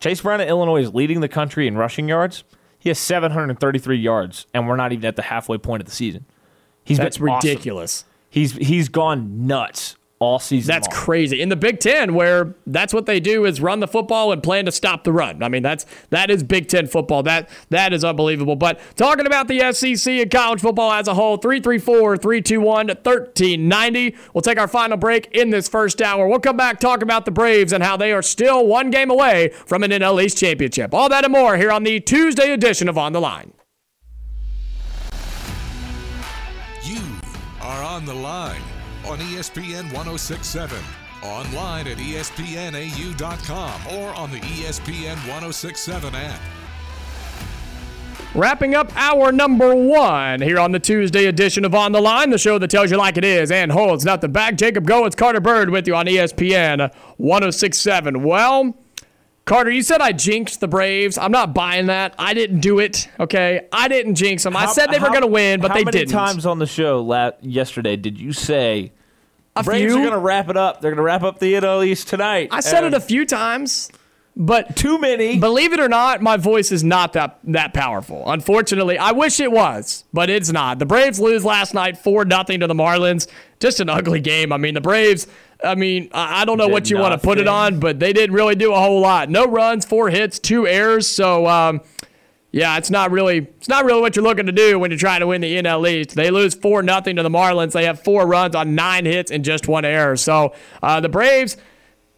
Chase Brown at Illinois is leading the country in rushing yards. He has 733 yards, and we're not even at the halfway point of the season. He's That's been awesome. ridiculous. He's he's gone nuts all season. That's long. crazy. In the Big Ten, where that's what they do is run the football and plan to stop the run. I mean, that's that is Big Ten football. That that is unbelievable. But talking about the SEC and college football as a whole, 334-321-1390. We'll take our final break in this first hour. We'll come back talk about the Braves and how they are still one game away from an NL East championship. All that and more here on the Tuesday edition of On the Line. You are on the line on ESPN 1067, online at ESPNAU.com, or on the ESPN 1067 app. Wrapping up our number one here on the Tuesday edition of On the Line, the show that tells you like it is and holds nothing back. Jacob Go, it's Carter Byrd with you on ESPN 1067. Well, Carter, you said I jinxed the Braves. I'm not buying that. I didn't do it. Okay, I didn't jinx them. I said they were going to win, but they didn't. How many times on the show la- yesterday did you say A Braves few. are going to wrap it up? They're going to wrap up the NL East tonight. I said it a few times, but too many. Believe it or not, my voice is not that that powerful. Unfortunately, I wish it was, but it's not. The Braves lose last night four nothing to the Marlins. Just an ugly game. I mean, the Braves. I mean, I I don't know Did what you want to put it on, but they didn't really do a whole lot. No runs, four hits, two errors. So, um, yeah, it's not really it's not really what you're looking to do when you're trying to win the NL East. They lose four nothing to the Marlins. They have four runs on nine hits and just one error. So uh, the Braves,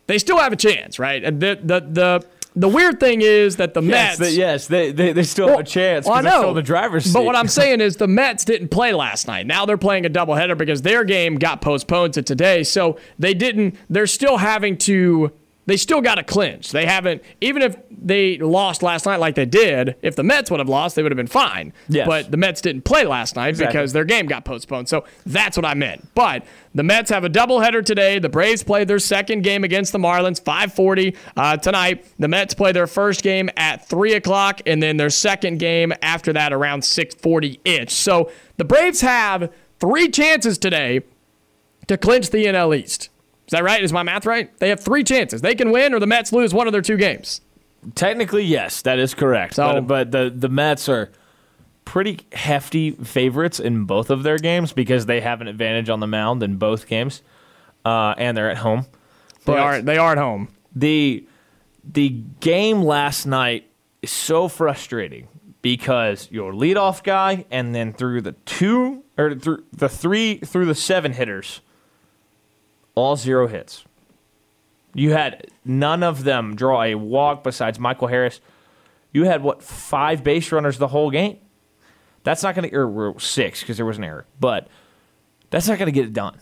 they still have a chance, right? The the the the weird thing is that the yes, Mets. they, yes, they, they, they still have a chance Well, I know. the driver's seat. But what I'm saying is the Mets didn't play last night. Now they're playing a doubleheader because their game got postponed to today. So they didn't. They're still having to. They still got to clinch. They haven't. Even if they lost last night like they did, if the Mets would have lost, they would have been fine. Yes. But the Mets didn't play last night Exactly. because their game got postponed. So that's what I meant. But the Mets have a doubleheader today. The Braves play their second game against the Marlins, 5:40 uh, tonight. The Mets play their first game at three o'clock, and then their second game after that around 6:40 ish. So the Braves have three chances today to clinch the NL East. Is that right? Is my math right? They have three chances. They can win, or the Mets lose one of their two games. Technically, yes, that is correct. So- but, but the the Mets are pretty hefty favorites in both of their games because they have an advantage on the mound in both games, uh, and they're at home. They are. They are at home. the the game last night is so frustrating because your leadoff guy and then through the two or through the three through the seven hitters, all zero hits. You had none of them draw a walk besides Michael Harris. You had what five base runners the whole game. That's not going to or six because there was an error, but That's not going to get it done.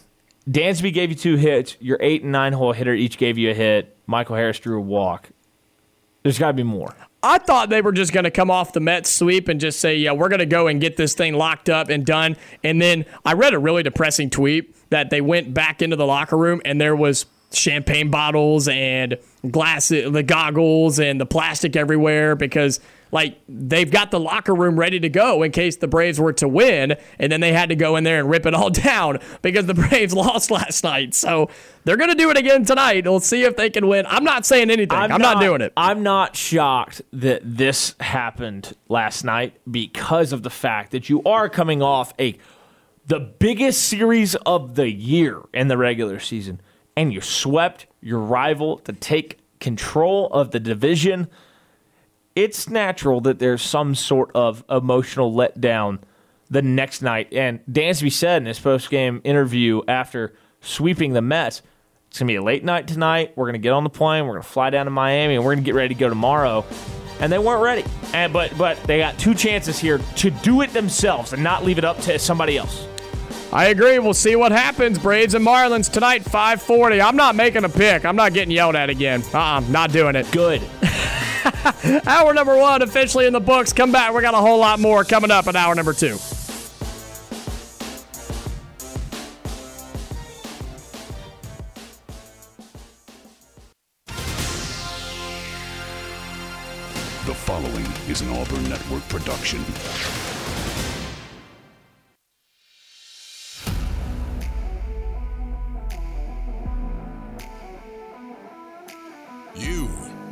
Dansby gave you two hits. Your eight and nine hole hitter each gave you a hit. Michael Harris drew a walk. There's got to be more. I thought they were just going to come off the Mets sweep and just say, yeah, we're going to go and get this thing locked up and done. And then I read a really depressing tweet that they went back into the locker room and there was champagne bottles and glass, the goggles and the plastic everywhere because like they've got the locker room ready to go in case the Braves were to win, and then they had to go in there and rip it all down because the Braves lost last night. So they're going to do it again tonight. We'll see if they can win. I'm not saying anything. I'm, I'm not, not, doing it. I'm not shocked that this happened last night because of the fact that you are coming off a the biggest series of the year in the regular season and you swept your rival to take control of the division, it's natural that there's some sort of emotional letdown the next night. And Dansby said in his post game interview after sweeping the Mets, it's going to be a late night tonight. We're going to get on the plane. We're going to fly down to Miami, and we're going to get ready to go tomorrow. And they weren't ready. And but but they got two chances here to do it themselves and not leave it up to somebody else. I agree. We'll see what happens. Braves and Marlins tonight, 540. I'm not making a pick. I'm not getting yelled at again. Uh-uh, not doing it. Good. hour number one officially in the books. Come back. We got a whole lot more coming up in hour number two. The following is an Auburn Network production.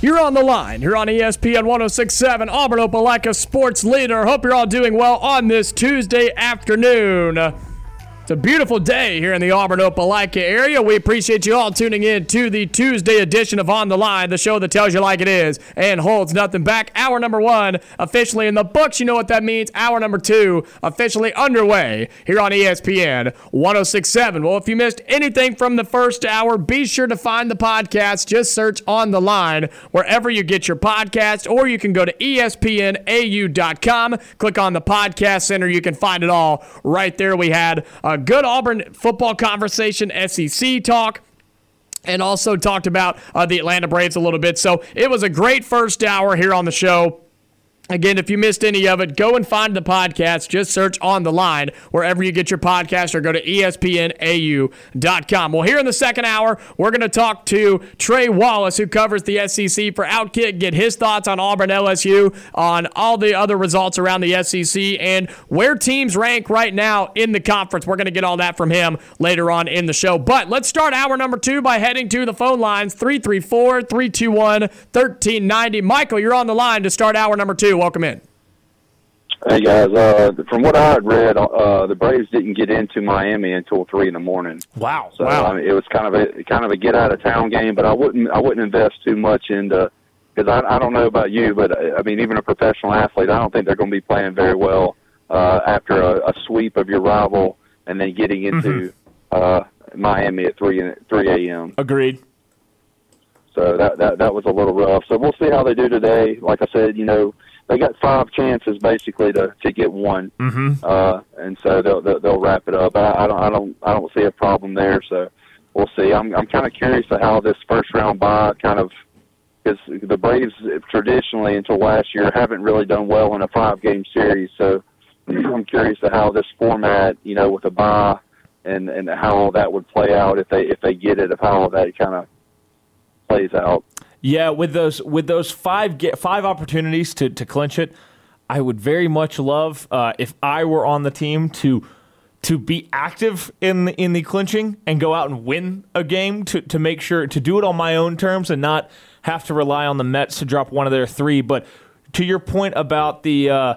You're on the line. You're on ESPN 1067, Auburn Opelika Sports Leader. Hope you're all doing well on this Tuesday afternoon. It's a beautiful day here in the Auburn Opelika area. We appreciate you all tuning in to the Tuesday edition of On the Line, the show that tells you like it is and holds nothing back. Hour number one officially in the books. You know what that means. Hour number two officially underway here on ESPN 1067. Well, if you missed anything from the first hour, be sure to find the podcast. Just search On the Line wherever you get your podcast, or you can go to ESPNAU.com, click on the podcast center. You can find it all right there. We had a good Auburn football conversation, SEC talk and also talked about uh, the Atlanta Braves a little bit. So it was a great first hour here on the show. Again, if you missed any of it, go and find the podcast. Just search on the line wherever you get your podcast or go to espnau.com. Well, here in the second hour, we're going to talk to Trey Wallace, who covers the SEC for Outkick, get his thoughts on Auburn LSU, on all the other results around the SEC, and where teams rank right now in the conference. We're going to get all that from him later on in the show. But let's start hour number two by heading to the phone lines 334 321 1390. Michael, you're on the line to start hour number two. Welcome in. Hey guys, uh, from what I had read, uh, the Braves didn't get into Miami until three in the morning. Wow! So wow. I mean, it was kind of a kind of a get out of town game, but I wouldn't I wouldn't invest too much into because I I don't know about you, but I mean even a professional athlete, I don't think they're going to be playing very well uh, after a, a sweep of your rival and then getting into mm-hmm. uh, Miami at three three a.m. Agreed. So that that that was a little rough. So we'll see how they do today. Like I said, you know they got five chances basically to to get one, mm-hmm. uh, and so they'll, they'll they'll wrap it up. I, I don't I don't I don't see a problem there. So we'll see. I'm I'm kind of curious to how this first round bye kind of because the Braves traditionally until last year haven't really done well in a five game series. So I'm curious to how this format, you know, with a bye and and how all that would play out if they if they get it, of how that kind of plays out. Yeah, with those with those five get five opportunities to to clinch it, I would very much love uh, if I were on the team to to be active in the, in the clinching and go out and win a game to to make sure to do it on my own terms and not have to rely on the Mets to drop one of their three. But to your point about the uh,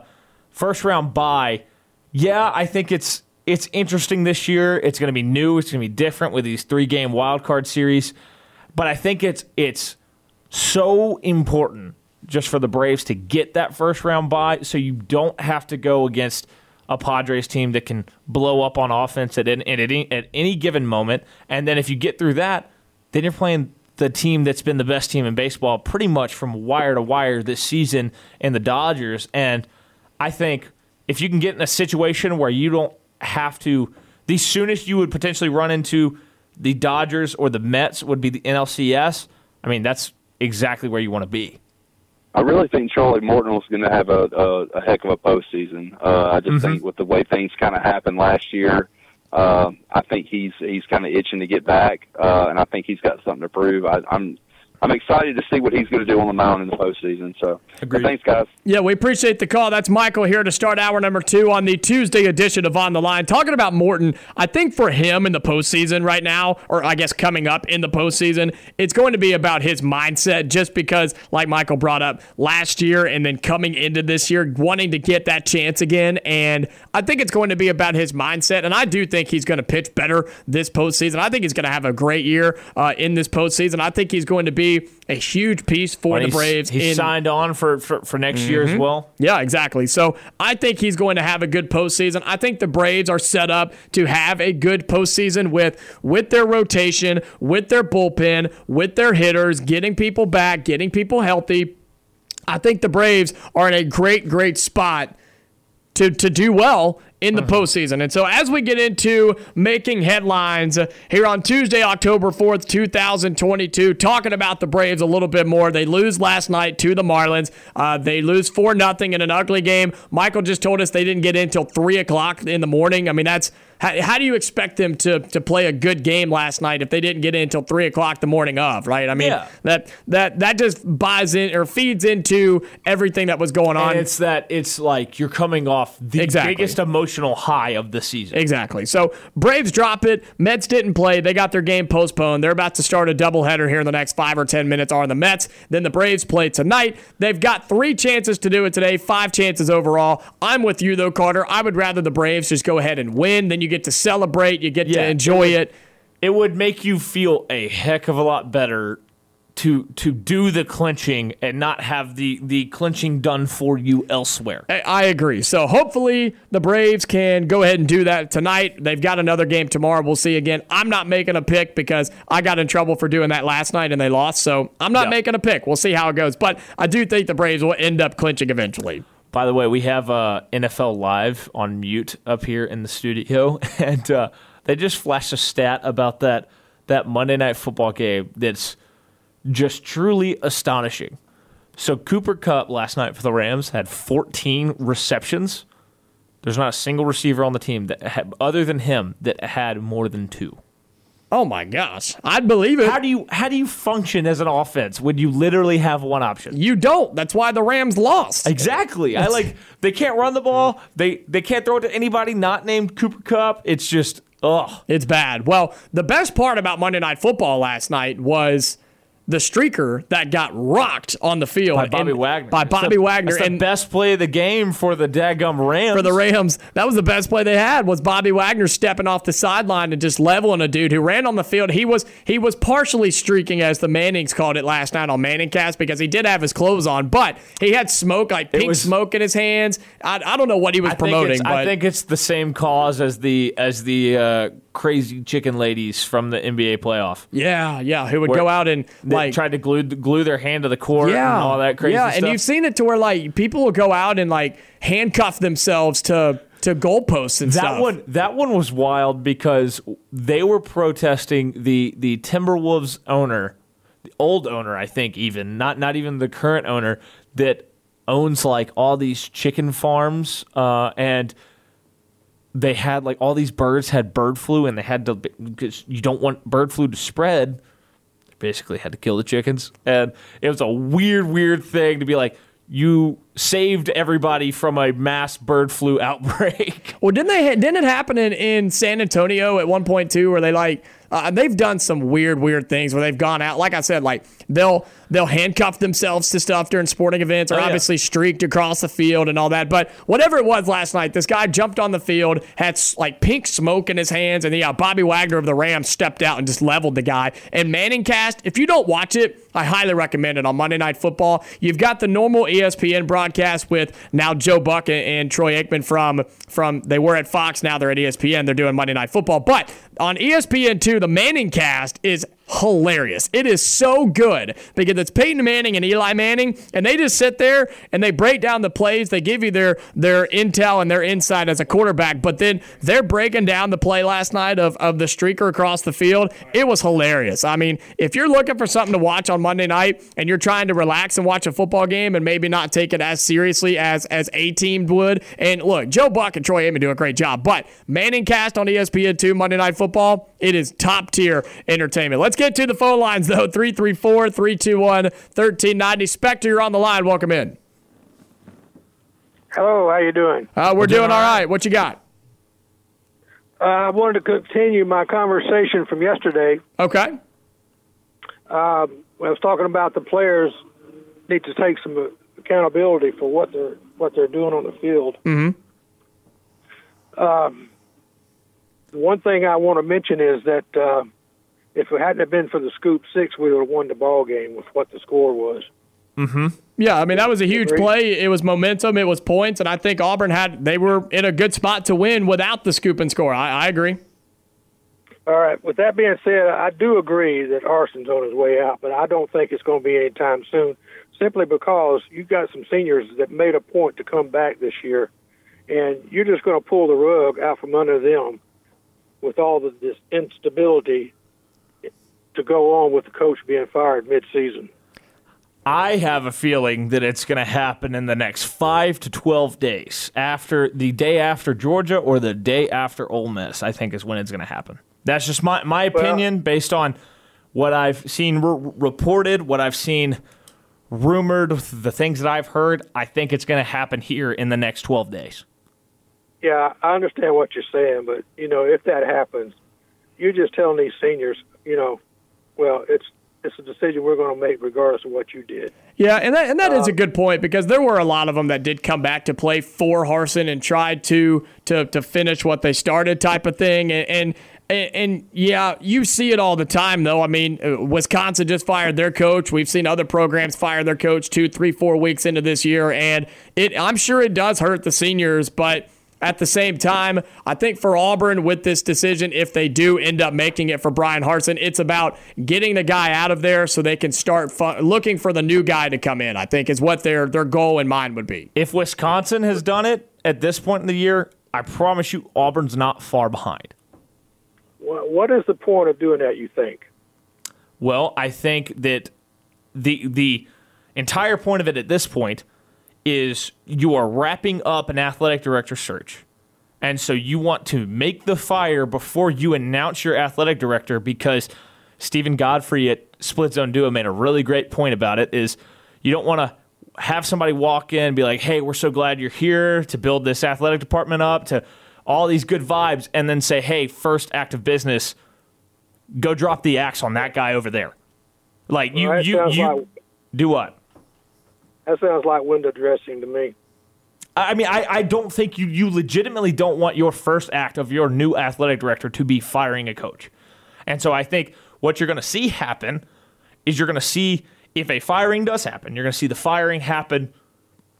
first round bye, yeah, I think it's it's interesting this year. It's going to be new. It's going to be different with these three game wild card series. But I think it's it's so important just for the Braves to get that first round bye, so you don't have to go against a Padres team that can blow up on offense at any, at any, at any given moment. And then if you get through that, then you're playing the team that's been the best team in baseball pretty much from wire to wire this season in the Dodgers. And I think if you can get in a situation where you don't have to, the soonest you would potentially run into the Dodgers or the Mets would be the NLCS. I mean, that's exactly where you want to be. I really think Charlie Morton was going to have a, a, a heck of a postseason. Uh, I just think with the way things kind of happened last year, uh, I think he's he's kind of itching to get back, uh, and I think he's got something to prove. I, I'm I'm excited to see what he's going to do on the mound in the postseason. So, thanks, guys. Yeah, we appreciate the call. That's Michael here to start hour number two on the Tuesday edition of On the Line. Talking about Morton, I think for him in the postseason right now, or I guess coming up in the postseason, it's going to be about his mindset just because, like Michael brought up last year and then coming into this year, wanting to get that chance again. And I think it's going to be about his mindset. And I do think he's going to pitch better this postseason. I think he's going to have a great year uh, in this postseason. I think he's going to be a huge piece for When the Braves. He's in, signed on for, for, for next year as mm-hmm. well. yeah, exactly. So I think he's going to have a good postseason. I think the Braves are set up to have a good postseason with with their rotation, with their bullpen, with their hitters, getting people back, getting people healthy. I think the Braves are in a great, great spot to to do well in the postseason. And so as we get into making headlines here on Tuesday, October 4th, 2022, talking about the Braves a little bit more. They lose last night to the Marlins. Uh, they lose 4 nothing in an ugly game. Michael just told us they didn't get in until 3 o'clock in the morning. I mean, that's how, how do you expect them to, to play a good game last night if they didn't get in until 3 o'clock the morning of, right? I mean, Yeah. that, that, that just buys in or feeds into everything that was going on. And it's that it's like you're coming off the Exactly. biggest emotional high of the season. Exactly. So Braves drop it. Mets didn't play. They got their game postponed. They're about to start a doubleheader here in the next five or ten minutes. Are the Mets? Then the Braves play tonight. They've got three chances to do it today. Five chances overall. I'm with you though, Carter. I would rather the Braves just go ahead and win. Then you get to celebrate. You get Yeah. to enjoy it. it would make you feel a heck of a lot better to to do the clinching and not have the the clinching done for you elsewhere. I- I agree. So hopefully the Braves can go ahead and do that tonight. They've got another game tomorrow. We'll see again. I'm not making a pick because I got in trouble for doing that last night and they lost. So I'm not making a pick. We'll see how it goes. But I do think the Braves will end up clinching eventually. By the way, we have uh, NFL Live on mute up here in the studio, and uh, they just flashed a stat about that that Monday Night Football game that's just truly astonishing. So Cooper Kupp last night for the Rams had 14 receptions. There's not a single receiver on the team that had, other than him that had more than two. Oh my gosh. I'd believe it. How do you how do you function as an offense when you literally have one option? you don't. That's why the Rams lost. Exactly. I like they can't run the ball. They they can't throw it to anybody not named Cooper Kupp. It's just ugh. It's bad. Well, the best part about Monday Night Football last night was the streaker that got rocked on the field By Bobby and- Wagner. By Bobby the- Wagner. And best play of the game for the daggum Rams. for the Rams, that was the best play they had. Was Bobby Wagner stepping off the sideline and just leveling a dude who ran on the field. He was he was partially streaking, as the Mannings called it last night on Manningcast, because he did have his clothes on, but he had smoke like pink was- smoke in his hands. I, I don't know what he was I promoting, but I think it's the same cause as the as the uh, crazy chicken ladies from the NBA playoff. yeah, yeah, who would go out and like tried to glue glue their hand to the court yeah, and all that crazy stuff. yeah, stuff. and you've seen it to where like people will go out and like handcuff themselves to to goalposts and that stuff. one that one was wild because they were protesting the the Timberwolves owner, the old owner, I think even not not even the current owner that owns like all these chicken farms uh, and they had like all these birds had bird flu and they had to because you don't want bird flu to spread they basically had to kill the chickens and it was a weird weird thing to be like you saved everybody from a mass bird flu outbreak Well, didn't they? Didn't it happen in, in San Antonio at one point too, where they like Uh, they've done some weird, weird things where they've gone out. Like I said, like they'll they'll handcuff themselves to stuff during sporting events, or Oh, yeah. obviously streaked across the field and all that. But whatever it was last night, this guy jumped on the field, had like pink smoke in his hands, and yeah, Bobby Wagner of the Rams stepped out and just leveled the guy. And Manning Cast, if you don't watch it, I highly recommend it on Monday Night Football. You've got the normal ESPN broadcast with now Joe Buck and, and Troy Aikman from from they were at Fox, now they're at ESPN. They're doing Monday Night Football, but on ESPN two, the Manning Cast is hilarious. It is so good because it's Peyton Manning and Eli Manning, and they just sit there and they break down the plays. They give you their their intel and their insight as a quarterback, but then they're breaking down the play last night of, of the streaker across the field. It was hilarious. I mean, if you're looking for something to watch on Monday night and you're trying to relax and watch a football game and maybe not take it as seriously as as a team would, and look, Joe Buck and Troy Aikman do a great job, but Manning Cast on ESPN two Monday Night Football, it is top tier entertainment. Let's get to the phone lines though 334 321 1390. Spectre, you're on the line. Welcome in. Hello, how you doing? Uh, we're doing all right. What you got? Uh, I wanted to continue my conversation from yesterday. Okay. I was talking about the players need to take some accountability for what they're what they're doing on the field. Mm-hmm. Um, one thing I want to mention is that uh, if it hadn't have been for the scoop six, we would have won the ball game with what the score was. Mm-hmm. Yeah, I mean that was a huge play. It was momentum. It was points, and I think Auburn had they were in a good spot to win without the scoop and score. I, I agree. All right. With that being said, I do agree that Harsin's on his way out, but I don't think it's going to be anytime soon. Simply because you've got some seniors that made a point to come back this year, and you're just going to pull the rug out from under them with all of this instability to go on with the coach being fired mid-season. I have a feeling that it's going to happen in the next five to 12 days after the day after Georgia or the day after Ole Miss, I think is when it's going to happen. That's just my, my opinion based on what I've seen r- reported, what I've seen rumored, the things that I've heard. I think it's going to happen here in the next 12 days. Yeah, I understand what you're saying, but you know, if that happens, you're just telling these seniors, you know, well, it's it's a decision we're going to make regardless of what you did. Yeah, and that and that is a good point because there were a lot of them that did come back to play for Harsin and tried to to to finish what they started, type of thing. And and, and, and yeah, you see it all the time, though. I mean, uh, Wisconsin just fired their coach. We've seen other programs fire their coach two, three, four weeks into this year, and it. I'm sure it does hurt the seniors, but. At the same time, I think for Auburn with this decision, if they do end up making it for Bryan Harsin, it's about getting the guy out of there so they can start fu- looking for the new guy to come in. I think is what their their goal in mind would be. If Wisconsin has done it at this point in the year, I promise you Auburn's not far behind. Wha- What is the point of doing that? You think? Well, I think that the the entire point of it at this point is you are wrapping up an athletic director search. And so you want to make the fire before you announce your athletic director because Steven Godfrey at Split Zone Duo made a really great point about it is you don't want to have somebody walk in and be like, "Hey, we're so glad you're here to build this athletic department up to all these good vibes," and then say, "Hey, first act of business, go drop the axe on that guy over there." Like you, Well, you, you like- do what? That sounds like window dressing to me. I mean, I, I don't think you, you legitimately don't want your first act of your new athletic director to be firing a coach. And so I think what you're going to see happen is you're going to see if a firing does happen, you're going to see the firing happen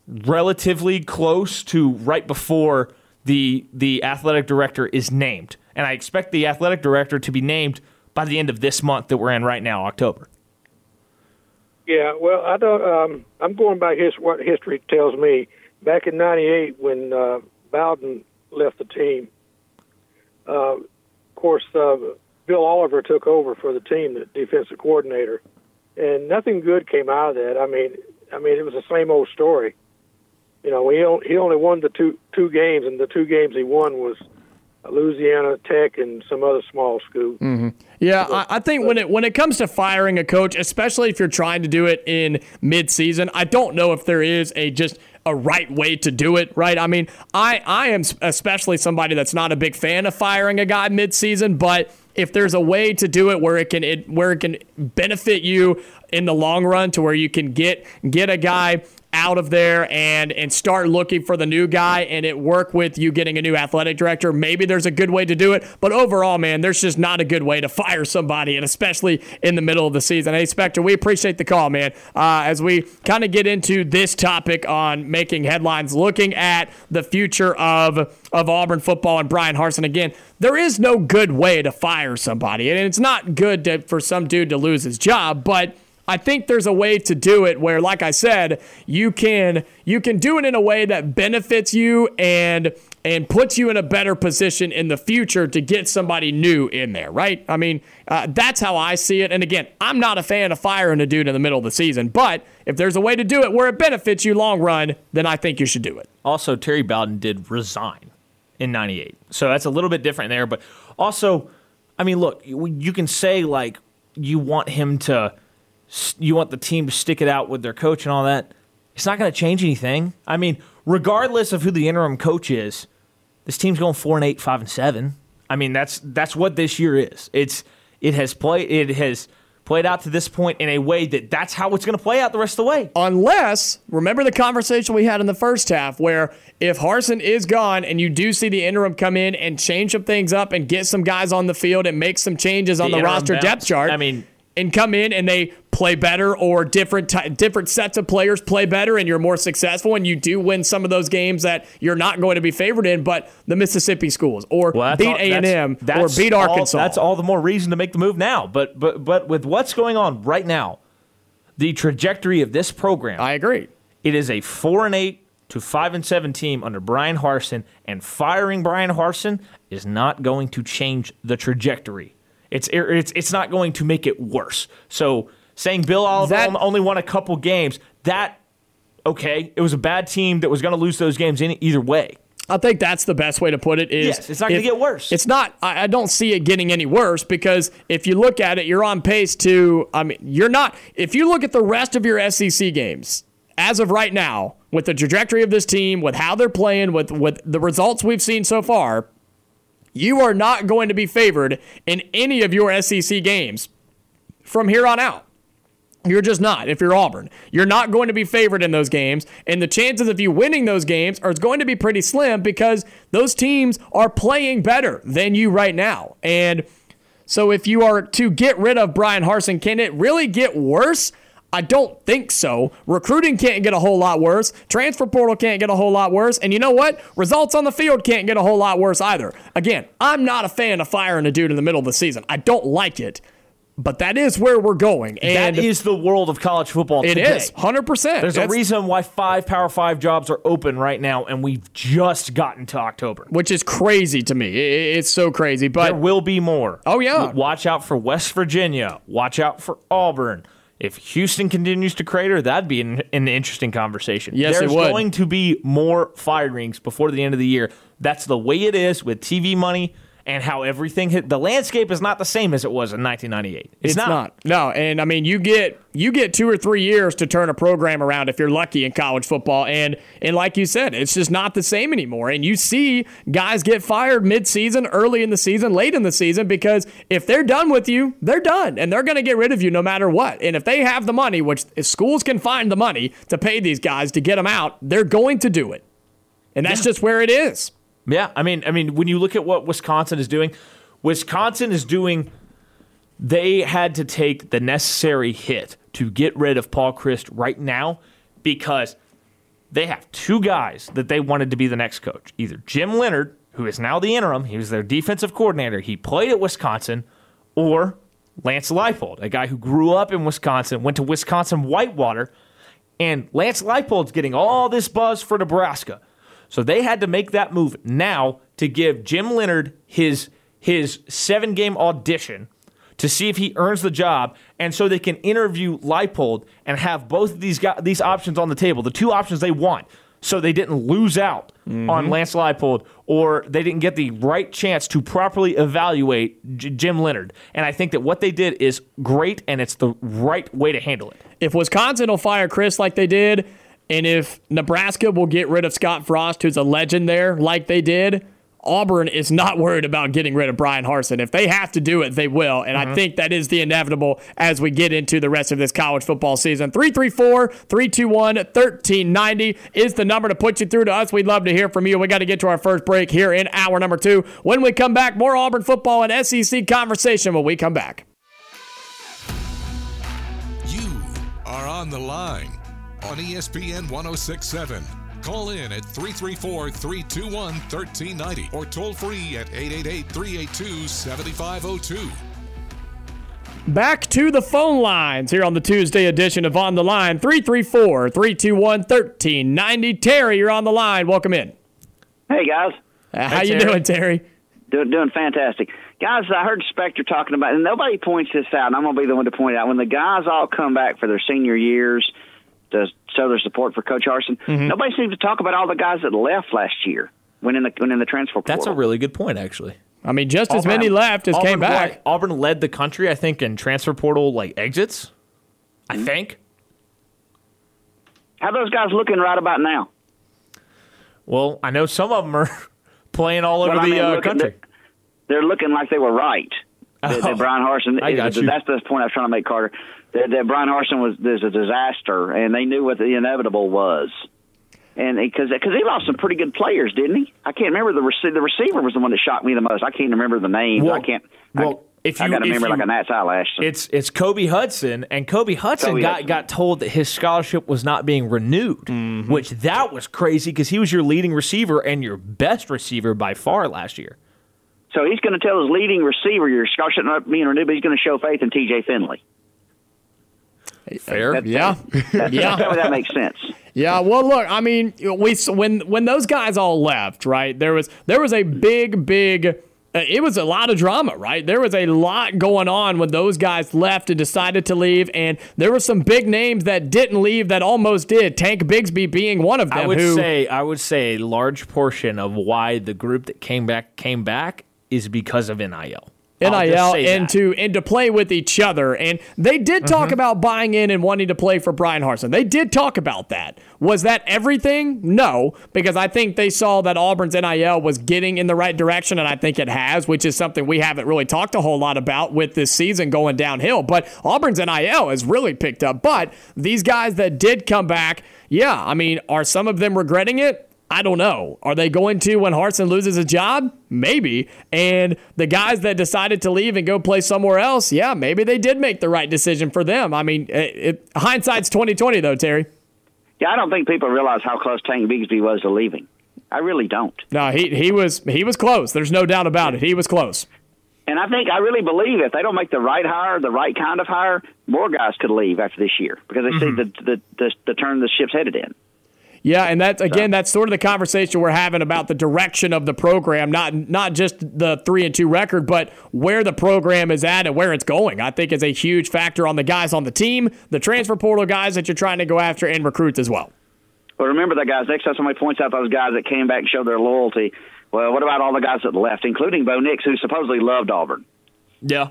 relatively close to right before the the athletic director is named. And I expect the athletic director to be named by the end of this month that we're in right now, October. Yeah, well, I don't. Um, I'm going by his what history tells me. Back in '98, when uh, Bowden left the team, uh, of course, uh, Bill Oliver took over for the team, the defensive coordinator, and nothing good came out of that. I mean, I mean, it was the same old story. You know, he he only won the two two games, and the two games he won was Louisiana Tech and some other small school. Mm-hmm. Yeah, I, I think when it when it comes to firing a coach, especially if you're trying to do it in midseason, I don't know if there is a just a right way to do it. Right? I mean, I I am especially somebody that's not a big fan of firing a guy midseason, but if there's a way to do it where it can it, where it can benefit you in the long run to where you can get get a guy out of there and and start looking for the new guy and it work with you getting a new athletic director. Maybe there's a good way to do it but overall man there's just not a good way to fire somebody and especially in the middle of the season. Hey spectre we appreciate the call man. Uh, as we kind of get into this topic on making headlines looking at the future of of auburn football and Bryan Harsin again there is no good way to fire somebody and it's not good to, for some dude to lose his job but I think there's a way to do it where, like I said, you can you can do it in a way that benefits you and and puts you in a better position in the future to get somebody new in there, right? I mean, uh, that's how I see it. And again, I'm not a fan of firing a dude in the middle of the season, but if there's a way to do it where it benefits you long run, then I think you should do it. Also, Terry Bowden did resign in '98, so that's a little bit different there. But also, I mean, look, you can say like you want him to you want the team to stick it out with their coach and all that. It's not going to change anything. I mean, regardless of who the interim coach is, this team's going four and eight, five and seven. I mean, that's that's what this year is. It's it has played it has played out to this point in a way that that's how it's going to play out the rest of the way. Unless, remember the conversation we had in the first half where if Harsin is gone and you do see the interim come in and change some things up and get some guys on the field and make some changes on the, the roster bounce. depth chart. I mean, and come in and they play better or different different sets of players play better and you're more successful and you do win some of those games that you're not going to be favored in but the Mississippi schools or well, beat A&M or beat Arkansas. all, that's all the more reason to make the move now. But but but with what's going on right now the trajectory of this program I agree. it is a 4 and 8 to 5 and 7 team under Bryan Harsin and firing Bryan Harsin is not going to change the trajectory. It's it's it's not going to make it worse. So saying Bill Oliver that, only won a couple games, that okay, it was a bad team that was going to lose those games in either way. I think that's the best way to put it. Is yes, it's not going to get worse. It's not. I, I don't see it getting any worse because if you look at it, you're on pace to. I mean, you're not. If you look at the rest of your SEC games as of right now, with the trajectory of this team, with how they're playing, with with the results we've seen so far, you are not going to be favored in any of your SEC games from here on out. You're just not if you're Auburn. You're not going to be favored in those games. And the chances of you winning those games are going to be pretty slim because those teams are playing better than you right now. And so if you are to get rid of Bryan Harsin, can it really get worse? I don't think so. Recruiting can't get a whole lot worse. Transfer portal can't get a whole lot worse. And you know what? Results on the field can't get a whole lot worse either. Again, I'm not a fan of firing a dude in the middle of the season. I don't like it. But that is where we're going. And that is the world of college football It today. is, 100%. There's That's, a reason why five Power 5 jobs are open right now, and we've just gotten to October. Which is crazy to me. It's so crazy. But There will be more. Oh, yeah. Watch out for West Virginia. Watch out for Auburn. If Houston continues to crater, that'd be an, an interesting conversation. Yes, There's it would. going to be more firings before the end of the year. That's the way it is with TV money and how everything hit. The landscape is not the same as it was in 1998. It's, it's not. not. No, and I mean you get you get two or three years to turn a program around if you're lucky in college football, and and like you said, it's just not the same anymore. And you see guys get fired mid-season, early in the season, late in the season because if they're done with you, they're done, and they're going to get rid of you no matter what. And if they have the money, which if schools can find the money to pay these guys to get them out, they're going to do it, and that's yeah. just where it is. Yeah, I mean, I mean, when you look at what Wisconsin is doing, Wisconsin is doing. They had to take the necessary hit to get rid of Paul Chryst right now because they have two guys that they wanted to be the next coach. Either Jim Leonhard, who is now the interim, he was their defensive coordinator, he played at Wisconsin, or Lance Leipold, a guy who grew up in Wisconsin, went to Wisconsin Whitewater, and Lance Leipold's getting all this buzz for Nebraska. So they had to make that move now to give Jim Leonhard his his seven game audition to see if he earns the job, and so they can interview Leipold and have both of these guys, these options on the table, the two options they want, so they didn't lose out mm-hmm. on Lance Leipold or they didn't get the right chance to properly evaluate J- Jim Leonhard. And I think that what they did is great, and it's the right way to handle it. If Wisconsin will fire Chryst like they did, and if Nebraska will get rid of Scott Frost, who's a legend there, like they did, Auburn is not worried about getting rid of Bryan Harsin. If they have to do it, they will. And I mm-hmm. think that is the inevitable as we get into the rest of this college football season. 334 321 1390 is the number to put you through to us. We'd love to hear from you. We got to get to our first break here in hour number two. When we come back, more Auburn football and SEC conversation when we come back. You are on the line on ESPN 1067. Call in at 334 321 1390 or toll free at 888 382 7502. Back to the phone lines here on the Tuesday edition of On the Line 334 321 1390. Terry, you're on the line. Welcome in. Hey guys, Uh, how you doing, Terry? doing doing fantastic. Guys, I heard Spectre talking about, and nobody points this out, and I'm going to be the one to point it out. When the guys all come back for their senior years to show their support for Coach Harsin, Mm-hmm. nobody seems to talk about all the guys that left last year when in the when in the transfer portal. That's a really good point, actually. I mean, just as many left as Auburn, came back. what, Auburn led the country, I think, in transfer portal like exits. I Mm-hmm. think. How those guys looking right about now? Well, I know some of them are playing all over Well, I the mean, uh, country. the- they're looking like they were right. That, Oh, that Bryan Harsin. I got you. That's the point I was trying to make, Carter. That, that Bryan Harsin was there's a disaster, and they knew what the inevitable was. And because because he lost some pretty good players, didn't he? I can't remember the rece- the receiver was the one that shocked me the most. I can't remember the name. Well- I can't. well, I, if I you- got to remember you- like a gnat's eyelash. It's it's Kobe Hudson, and Kobe Hudson Kobe got Hudson. got told that his scholarship was not being renewed, mm-hmm. which that was crazy because he was your leading receiver and your best receiver by far last year. so he's going to tell his leading receiver your scholarship not being renewed, but he's going to show faith in T.J. Finley. Fair, Yeah. yeah. Tell me that makes sense. Yeah, well, look, I mean, we when when those guys all left, right? There was there was a big, big. Uh, it was a lot of drama, right? There was a lot going on when those guys left and decided to leave, and there were some big names that didn't leave that almost did. Tank Bigsby being one of them. I would who, say I would say a large portion of why the group that came back came back is because of NIL. NIL say and that. to play with each other. And they did talk Mm-hmm. about buying in and wanting to play for Bryan Harsin. They did talk about that. Was that everything? No, because I think they saw that Auburn's NIL was getting in the right direction, and I think it has, which is something we haven't really talked a whole lot about with this season going downhill. But Auburn's NIL has really picked up. But these guys that did come back, yeah, I mean, are some of them regretting it? I don't know. Are they going to when Harsin loses a job? Maybe. And the guys that decided to leave and go play somewhere else, yeah, maybe they did make the right decision for them. I mean, it, it, hindsight's twenty twenty though, Terry. Yeah, I don't think people realize how close Tank Bigsby was to leaving. I really don't. No, he he was he was close. There's no doubt about it. He was close. And I think I really believe if they don't make the right hire, the right kind of hire, more guys could leave after this year because they see mm-hmm. the, the the the turn the ship's headed in. Yeah, and that's again, that's sort of the conversation we're having about the direction of the program, not not just the three and two record, but where the program is at and where it's going. I think is a huge factor on the guys on the team, the transfer portal guys that you're trying to go after, and recruits as well. But remember that guys. Next time somebody points out those guys that came back and showed their loyalty, well, what about all the guys that left, including Bo Nix, who supposedly loved Auburn? Yeah.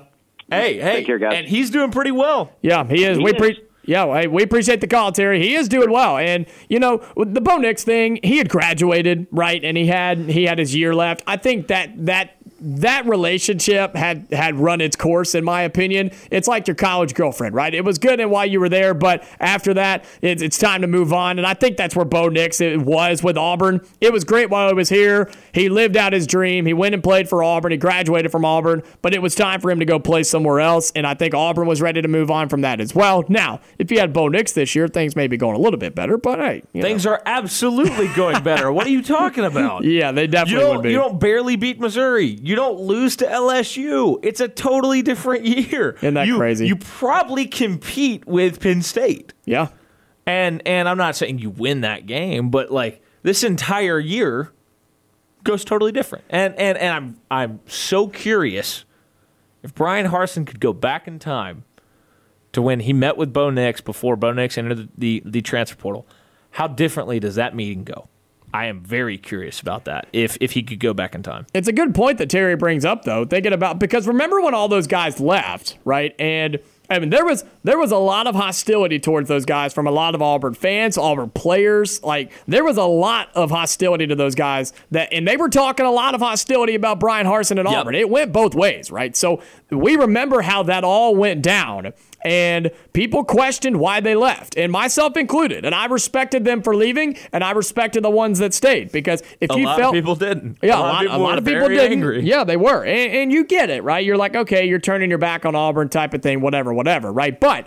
Hey, hey, Take care, guys. and he's doing pretty well. Yeah, he is. He we is. pre- yeah, well, we appreciate the call, Terry. He is doing well, and you know the Bo Nix thing, he had graduated, right, and he had he had his year left. I think that that that relationship had had run its course, in my opinion. It's like your college girlfriend, right? It was good and while you were there, but after that, it's, it's time to move on. And I think that's where Bo Nix it was with Auburn. It was great while he was here. He lived out his dream. He went and played for Auburn. He graduated from Auburn, but it was time for him to go play somewhere else. And I think Auburn was ready to move on from that as well. Now, if you had Bo Nix this year, things may be going a little bit better, but hey, you know. Things are absolutely going better. what are you talking about? yeah, they definitely would don't, be. you don't barely beat Missouri. You don't lose to LSU. It's a totally different year. Isn't that you, crazy? You probably compete with Penn State. yeah. And and I'm not saying you win that game, but like this entire year goes totally different. And and and I'm I'm so curious if Bryan Harsin could go back in time to when he met with Bo Nix before Bo Nix entered the, the, the transfer portal, how differently does that meeting go? I am very curious about that. If if he could go back in time. It's a good point that Terry brings up, though. Thinking about because remember when all those guys left, right? And I mean, there was there was a lot of hostility towards those guys from a lot of Auburn fans, Auburn players. Like there was a lot of hostility to those guys that, and they were talking a lot of hostility about Bryan Harsin and Yep. Auburn. It went both ways, right? So we remember how that all went down. And people questioned why they left, and myself included. And I respected them for leaving, and I respected the ones that stayed because if A you lot felt of people didn't. yeah, a lot, a lot of people, people were very didn't. angry. Yeah, they were, and, and you get it, right? You're like, okay, you're turning your back on Auburn, type of thing, whatever, whatever, right? But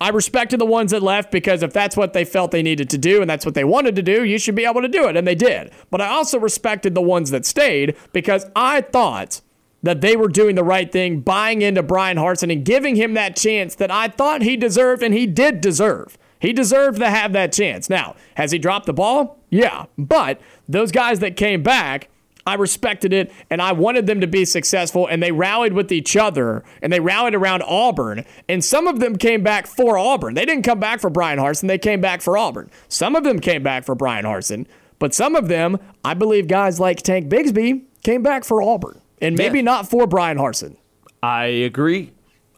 I respected the ones that left because if that's what they felt they needed to do and that's what they wanted to do, you should be able to do it, and they did. But I also respected the ones that stayed because I thought that they were doing the right thing, buying into Bryan Harsin and giving him that chance that I thought he deserved and he did deserve. He deserved to have that chance. Now, has he dropped the ball? Yeah. But those guys that came back, I respected it and I wanted them to be successful and they rallied with each other and they rallied around Auburn. And some of them came back for Auburn. They didn't come back for Bryan Harsin, they came back for Auburn. Some of them came back for Bryan Harsin, but some of them, I believe guys like Tank Bigsby, came back for Auburn and maybe Yeah. not for Bryan Harsin. I agree.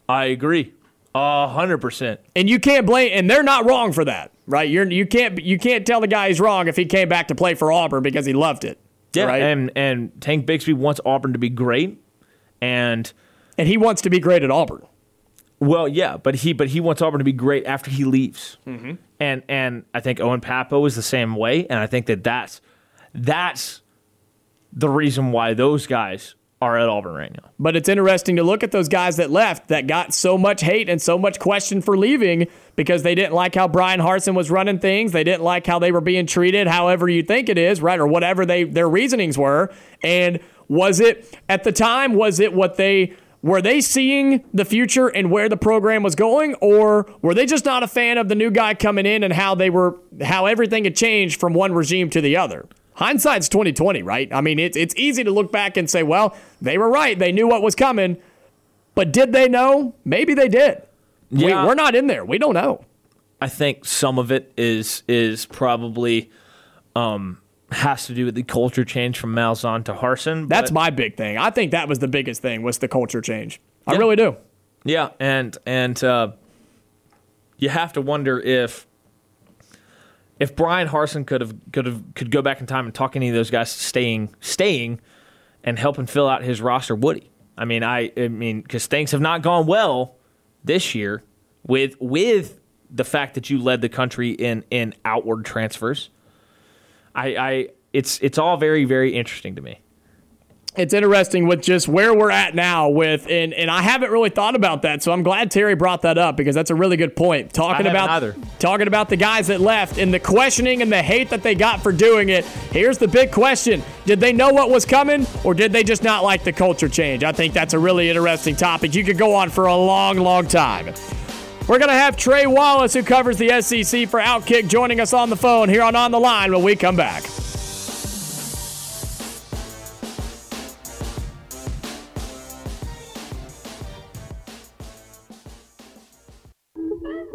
I agree. A hundred percent. And you can't blame and they're not wrong for that, right? You're you can't you can't tell the guy he's wrong if he came back to play for Auburn because he loved it. Yeah, right? and and Tank Bigsby wants Auburn to be great, and and he wants to be great at Auburn. well, yeah, but he but he wants Auburn to be great after he leaves, Mm-hmm. and and I think Owen Pappoe is the same way, and I think that that's that's the reason why those guys are at Auburn right now. But it's interesting to look at those guys that left that got so much hate and so much question for leaving because they didn't like how Bryan Harsin was running things. They didn't like how they were being treated, however you think it is, right? Or whatever they their reasonings were. And was it at the time, was it what they were they seeing the future and where the program was going, or were they just not a fan of the new guy coming in and how they were how everything had changed from one regime to the other? Hindsight's twenty twenty, right? I mean, it's it's easy to look back and say, well, they were right. They knew what was coming, but did they know? Maybe they did. We, Yeah. we're not in there. We don't know. I think some of it is is probably um, has to do with the culture change from Malzahn to Harsin. That's my big thing. I think that was the biggest thing was the culture change. I Yeah. really do. Yeah, and and uh, you have to wonder if if Bryan Harsin could have could have could go back in time and talk any of those guys staying staying and helping fill out his roster, would he? I mean, I I mean, because things have not gone well this year with with the fact that you led the country in in outward transfers. I I it's it's all very very interesting to me. It's interesting with just where we're at now with and and I haven't really thought about that. So I'm glad Terry brought that up because that's a really good point. Talking about either. talking about the guys that left and the questioning and the hate that they got for doing it. Here's the big question. Did they know what was coming or did they just not like the culture change? I think that's a really interesting topic. You could go on for a long, long time. We're going to have Trey Wallace, who covers the SEC for Outkick, joining us on the phone here on On the Line when we come back.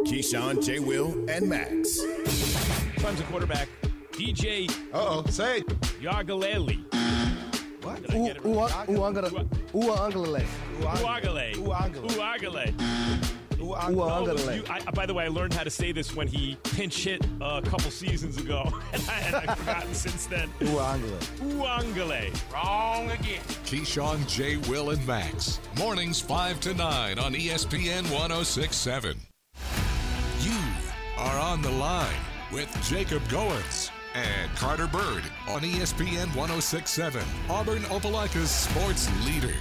Keyshawn, J. Will, and Max. Clemson quarterback DJ Uh oh, say it. Yargaleli. What? Was angala. you- I- by the way, I learned how to say this when he pinch hit a couple seasons ago, and I, I've forgotten since then. Ooh, angala. Uangale. Wrong again. Keyshawn, J. Will, and Max. Mornings 5 to 9 on ESPN 1067. Are on the line with Jacob Goins and Carter Byrd on ESPN 1067. Auburn Opelika's sports leader.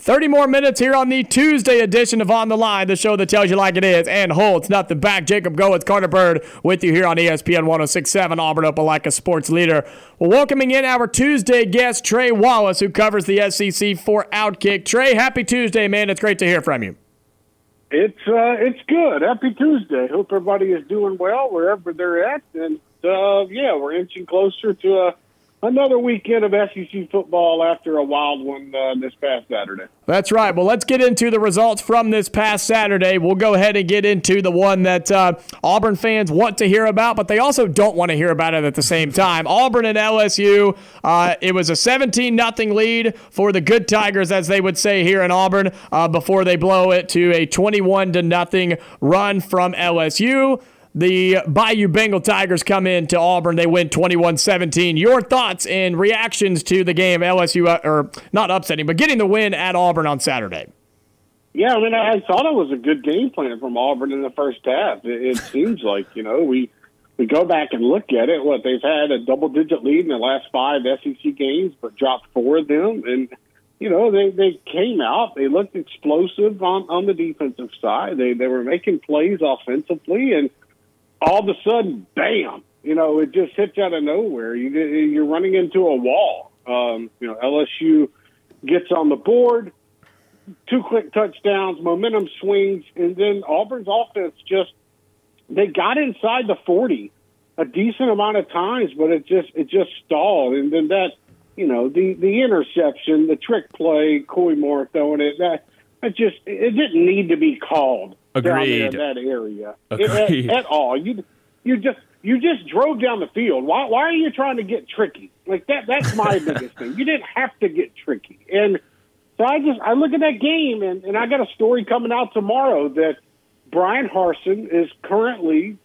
30 more minutes here on the Tuesday edition of On the Line, the show that tells you like it is and holds nothing back. Jacob Go, it's Carter Byrd with you here on ESPN 1067, Auburn Opelika sports leader. Welcoming in our Tuesday guest, Trey Wallace, who covers the SEC for Outkick. Trey, happy Tuesday, man. It's great to hear from you. It's uh, it's good. Happy Tuesday. Hope everybody is doing well wherever they're at, and uh, yeah, we're inching closer to a, another weekend of SEC football after a wild one uh, this past Saturday. That's right. Well, let's get into the results from this past Saturday. We'll go ahead and get into the one that uh, Auburn fans want to hear about, but they also don't want to hear about it at the same time. Auburn and LSU. Uh, it was a 17 nothing lead for the Good Tigers, as they would say here in Auburn, uh, before they blow it to a 21 to nothing run from LSU. The Bayou Bengal Tigers come in to Auburn. They win 21 17. Your thoughts and reactions to the game, LSU, uh, or not upsetting, but getting the win at Auburn on Saturday? Yeah, I mean, I thought it was a good game plan from Auburn in the first half. It, it seems like, you know, we we go back and look at it. What they've had a double digit lead in the last five SEC games, but dropped four of them. And, you know, they, they came out. They looked explosive on, on the defensive side. They, they were making plays offensively. And, all of a sudden, bam! You know, it just hits out of nowhere. You, you're running into a wall. Um, you know, LSU gets on the board, two quick touchdowns, momentum swings, and then Auburn's offense just they got inside the 40 a decent amount of times, but it just it just stalled, and then that you know the the interception, the trick play, Koy Moore throwing it that it just it didn't need to be called. Agreed. Down there in that area Agreed. At, at all. You you just you just drove down the field. Why why are you trying to get tricky? Like that that's my biggest thing. You didn't have to get tricky. And so I just I look at that game and, and I got a story coming out tomorrow that Bryan Harsin is currently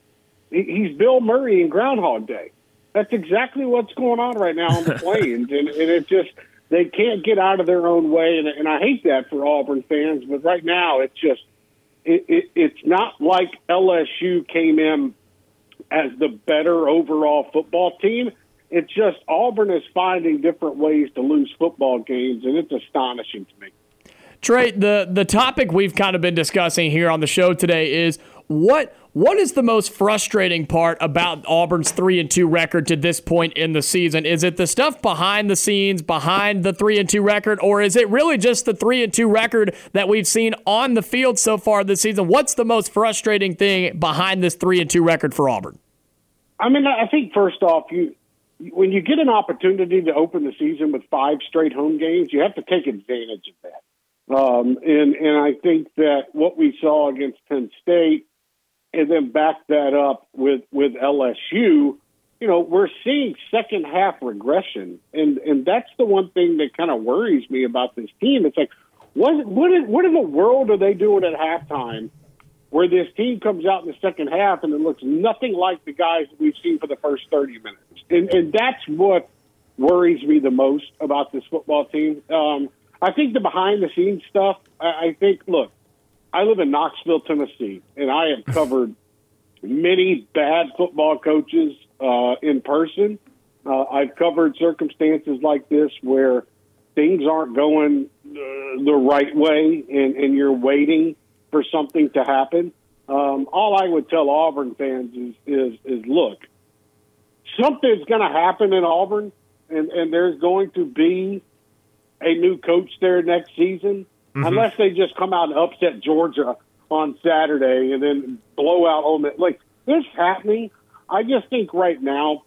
he's Bill Murray in Groundhog Day. That's exactly what's going on right now on the plains, and, and it just they can't get out of their own way, and, and I hate that for Auburn fans. But right now, it's just it, it, it's not like LSU came in as the better overall football team. It's just Auburn is finding different ways to lose football games, and it's astonishing to me. Trey, the the topic we've kind of been discussing here on the show today is what what is the most frustrating part about Auburn's three and two record to this point in the season? Is it the stuff behind the scenes, behind the three and two record, or is it really just the three and two record that we've seen on the field so far this season? What's the most frustrating thing behind this three and two record for Auburn? I mean, I think first off, you when you get an opportunity to open the season with five straight home games, you have to take advantage of that. Um, and and I think that what we saw against Penn State, and then back that up with with LSU, you know, we're seeing second half regression, and and that's the one thing that kind of worries me about this team. It's like, what what in, what in the world are they doing at halftime? Where this team comes out in the second half and it looks nothing like the guys that we've seen for the first 30 minutes. And, and that's what worries me the most about this football team. Um, I think the behind the scenes stuff, I, I think, look, I live in Knoxville, Tennessee, and I have covered many bad football coaches uh, in person. Uh, I've covered circumstances like this where things aren't going uh, the right way and, and you're waiting for something to happen. Um, all I would tell Auburn fans is, is, is look, something's going to happen in Auburn, and, and there's going to be a new coach there next season, Mhm. unless they just come out and upset Georgia on Saturday and then blow out Ole Miss. Like this happening, I just think right now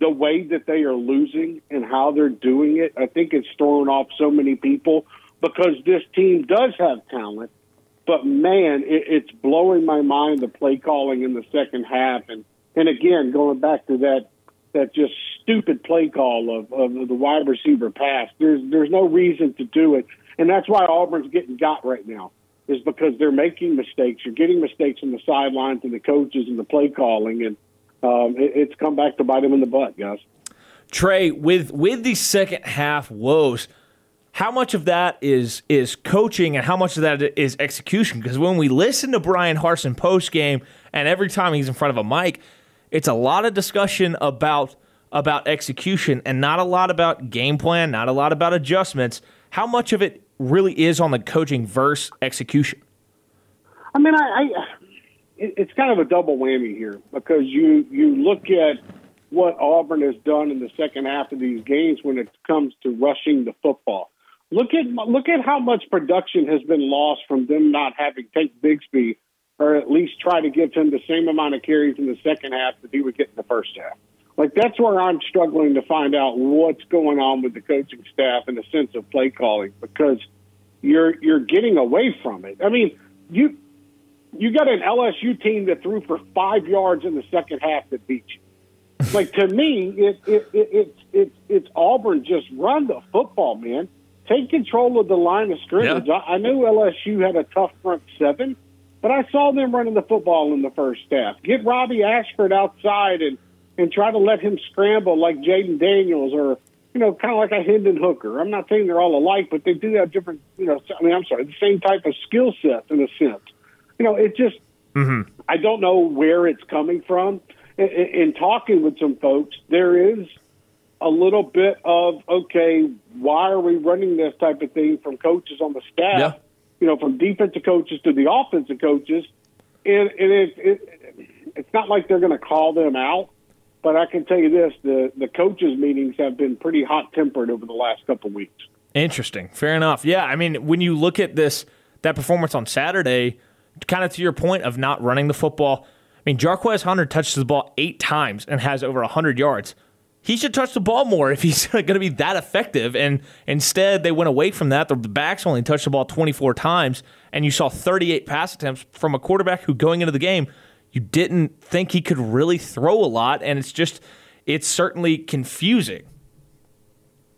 the way that they are losing and how they're doing it, I think it's throwing off so many people because this team does have talent. But man, it, it's blowing my mind the play calling in the second half, and and again going back to that that just stupid play call of, of the wide receiver pass. There's there's no reason to do it, and that's why Auburn's getting got right now is because they're making mistakes. You're getting mistakes on the sidelines and the coaches and the play calling, and um, it, it's come back to bite them in the butt, guys. Trey, with with these second half woes, how much of that is is coaching and how much of that is execution? Because when we listen to Bryan Harsin post game, and every time he's in front of a mic, it's a lot of discussion about about execution and not a lot about game plan, not a lot about adjustments. How much of it really is on the coaching versus execution? I mean, I, I it's kind of a double whammy here because you you look at what Auburn has done in the second half of these games when it comes to rushing the football. Look at look at how much production has been lost from them not having Tank Bigsby, or at least try to give him the same amount of carries in the second half that he would get in the first half. Like that's where I'm struggling to find out what's going on with the coaching staff in the sense of play calling because you're you're getting away from it. I mean, you you got an LSU team that threw for five yards in the second half that beat you. Like to me, it, it, it, it's it's it's Auburn just run the football, man. Take control of the line of scrimmage. I, I knew LSU had a tough front seven, but I saw them running the football in the first half. Get Robbie Ashford outside and and try to let him scramble like Jayden Daniels or you know, kind of like a Hendon Hooker. I'm not saying they're all alike, but they do have different, you know, I mean, I'm sorry, the same type of skill set in a sense. You know, it just, Mm-hmm. I don't know where it's coming from. In, in talking with some folks, there is a little bit of, okay, why are we running this type of thing from coaches on the staff? Yeah. You know, from defensive coaches to the offensive coaches. And, and it, it, it's not like they're going to call them out. But I can tell you this: the the coaches' meetings have been pretty hot tempered over the last couple of weeks. Interesting. Fair enough. Yeah, I mean, when you look at this that performance on Saturday, kind of to your point of not running the football. I mean, Jarquez Hunter touches the ball eight times and has over hundred yards. He should touch the ball more if he's going to be that effective. And instead, they went away from that. The backs only touched the ball 24 times, and you saw 38 pass attempts from a quarterback who, going into the game, you didn't think he could really throw a lot. And it's just, it's certainly confusing.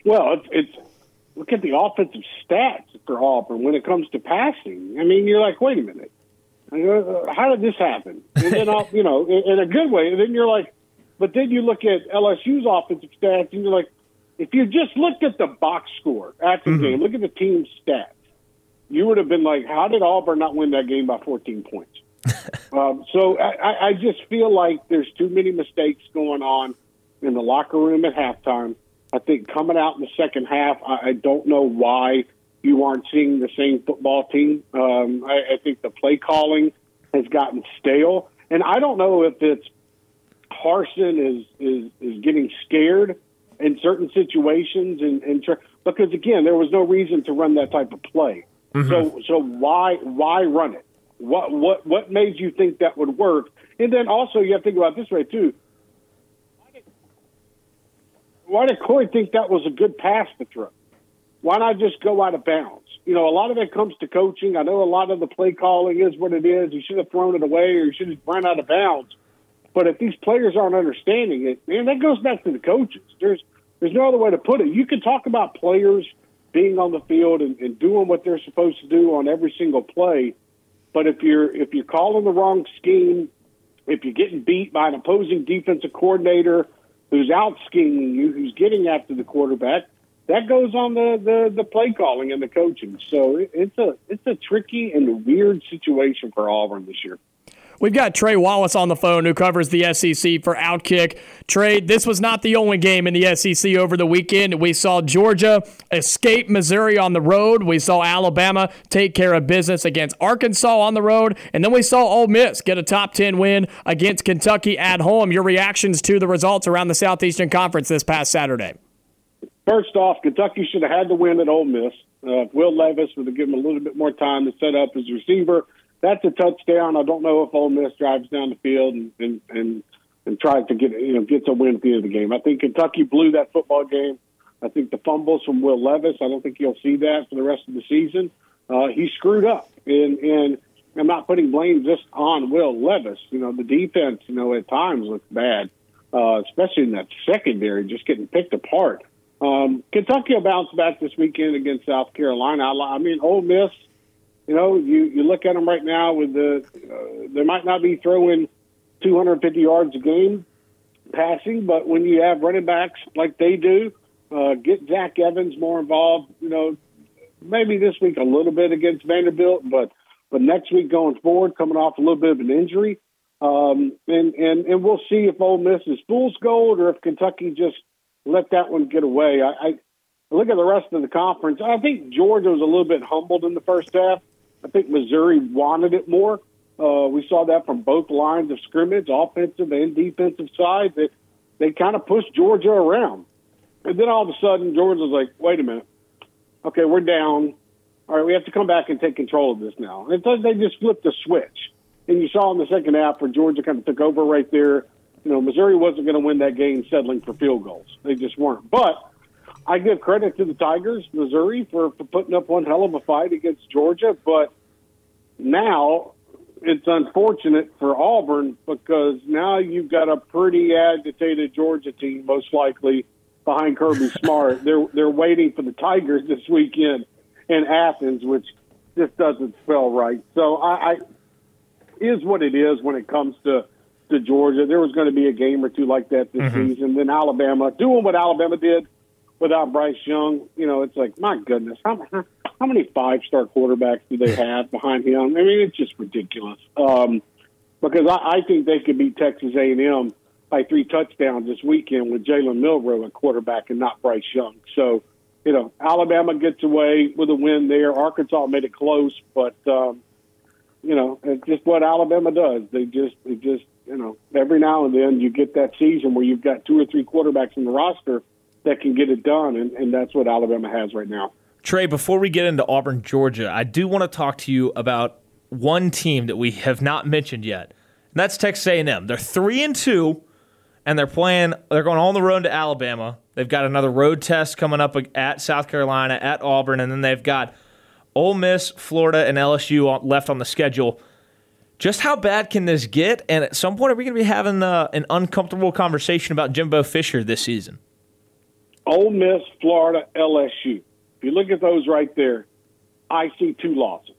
Well, it's, it's look at the offensive stats for Auburn when it comes to passing. I mean, you're like, wait a minute, Uh, how did this happen? And then, I'll- you know, in, a good way. And then you're like, but then you look at LSU's offensive stats, and you're like, if you just looked at the box score after the game, look at the team's stats, you would have been like, how did Auburn not win that game by 14 points? um, so I, I- just feel like there's too many mistakes going on in the locker room at halftime. I think coming out in the second half, I, I don't know why you aren't seeing the same football team. Um, I, I think the play calling has gotten stale, and I don't know if it's Harsin is is is getting scared in certain situations, and, and tr- because again, there was no reason to run that type of play. So so why why run it? What what what made you think that would work? And then also you have to think about this way too. Why did Corey think that was a good pass to throw? Why not just go out of bounds? You know, a lot of it comes to coaching. I know a lot of the play calling is what it is. You should have thrown it away or you should have run out of bounds. But if these players aren't understanding it, man, that goes back to the coaches. There's there's no other way to put it. You can talk about players being on the field and, and doing what they're supposed to do on every single play, but if you're if you're calling the wrong scheme, if you're getting beat by an opposing defensive coordinator who's out scheming you, who's getting after the quarterback, that goes on the, the, the play calling and the coaching. So it, it's a it's a tricky and weird situation for Auburn this year. We've got Trey Wallace on the phone who covers the SEC for Outkick. Trey, this was not the only game in the SEC over the weekend. We saw Georgia escape Missouri on the road. We saw Alabama take care of business against Arkansas on the road. And then we saw Ole Miss get a top 10 win against Kentucky at home. Your reactions to the results around the Southeastern Conference this past Saturday? First off, Kentucky should have had the win at Ole Miss. Uh, Will Levis would have given him a little bit more time to set up his receiver. That's a touchdown. I don't know if Ole Miss drives down the field and and and, and tries to get you know gets a win at the end of the game. I think Kentucky blew that football game. I think the fumbles from Will Levis. I don't think you'll see that for the rest of the season. Uh, he screwed up, and and I'm not putting blame just on Will Levis. You know the defense. You know at times looked bad, uh, especially in that secondary, just getting picked apart. Um, Kentucky will bounce back this weekend against South Carolina. I, I mean, Ole Miss. You know, you you look at them right now with the uh, they might not be throwing 250 yards a game passing, but when you have running backs like they do, uh, get Zach Evans more involved. You know, maybe this week a little bit against Vanderbilt, but but next week going forward, coming off a little bit of an injury, um, and and and we'll see if Ole Miss is fool's gold or if Kentucky just let that one get away. I, I look at the rest of the conference. I think Georgia was a little bit humbled in the first half. I think Missouri wanted it more. Uh, we saw that from both lines of scrimmage, offensive and defensive side. That they kind of pushed Georgia around, and then all of a sudden Georgia's like, "Wait a minute, okay, we're down. All right, we have to come back and take control of this now." And they just flipped the switch, and you saw in the second half where Georgia kind of took over right there, You know, Missouri wasn't going to win that game settling for field goals. They just weren't. But I give credit to the Tigers, Missouri, for, for putting up one hell of a fight against Georgia. But now it's unfortunate for Auburn because now you've got a pretty agitated Georgia team, most likely behind Kirby Smart. they're they're waiting for the Tigers this weekend in Athens, which just doesn't spell right. So I, I is what it is when it comes to to Georgia. There was going to be a game or two like that this Mhm. season. Then Alabama doing what Alabama did without Bryce Young. You know, it's like my goodness, how how many five star quarterbacks do they have behind him? I mean, it's just ridiculous. Um, because I, I think they could beat Texas A and M by three touchdowns this weekend with Jalen Milroe at quarterback and not Bryce Young. So, you know, Alabama gets away with a win there. Arkansas made it close, but um, you know, it's just what Alabama does. They just, they just, you know, every now and then you get that season where you've got two or three quarterbacks in the roster that can get it done, and, and that's what Alabama has right now. Trey, before we get into Auburn, Georgia, I do want to talk to you about one team that we have not mentioned yet, and that's Texas A&M. They're three and two, and they're playing. They're going on the road to Alabama. They've got another road test coming up at South Carolina, at Auburn, and then they've got Ole Miss, Florida, and LSU left on the schedule. Just how bad can this get? And at some point, are we going to be having uh, an uncomfortable conversation about Jimbo Fisher this season? Ole Miss, Florida, LSU. If you look at those right there, I see two losses.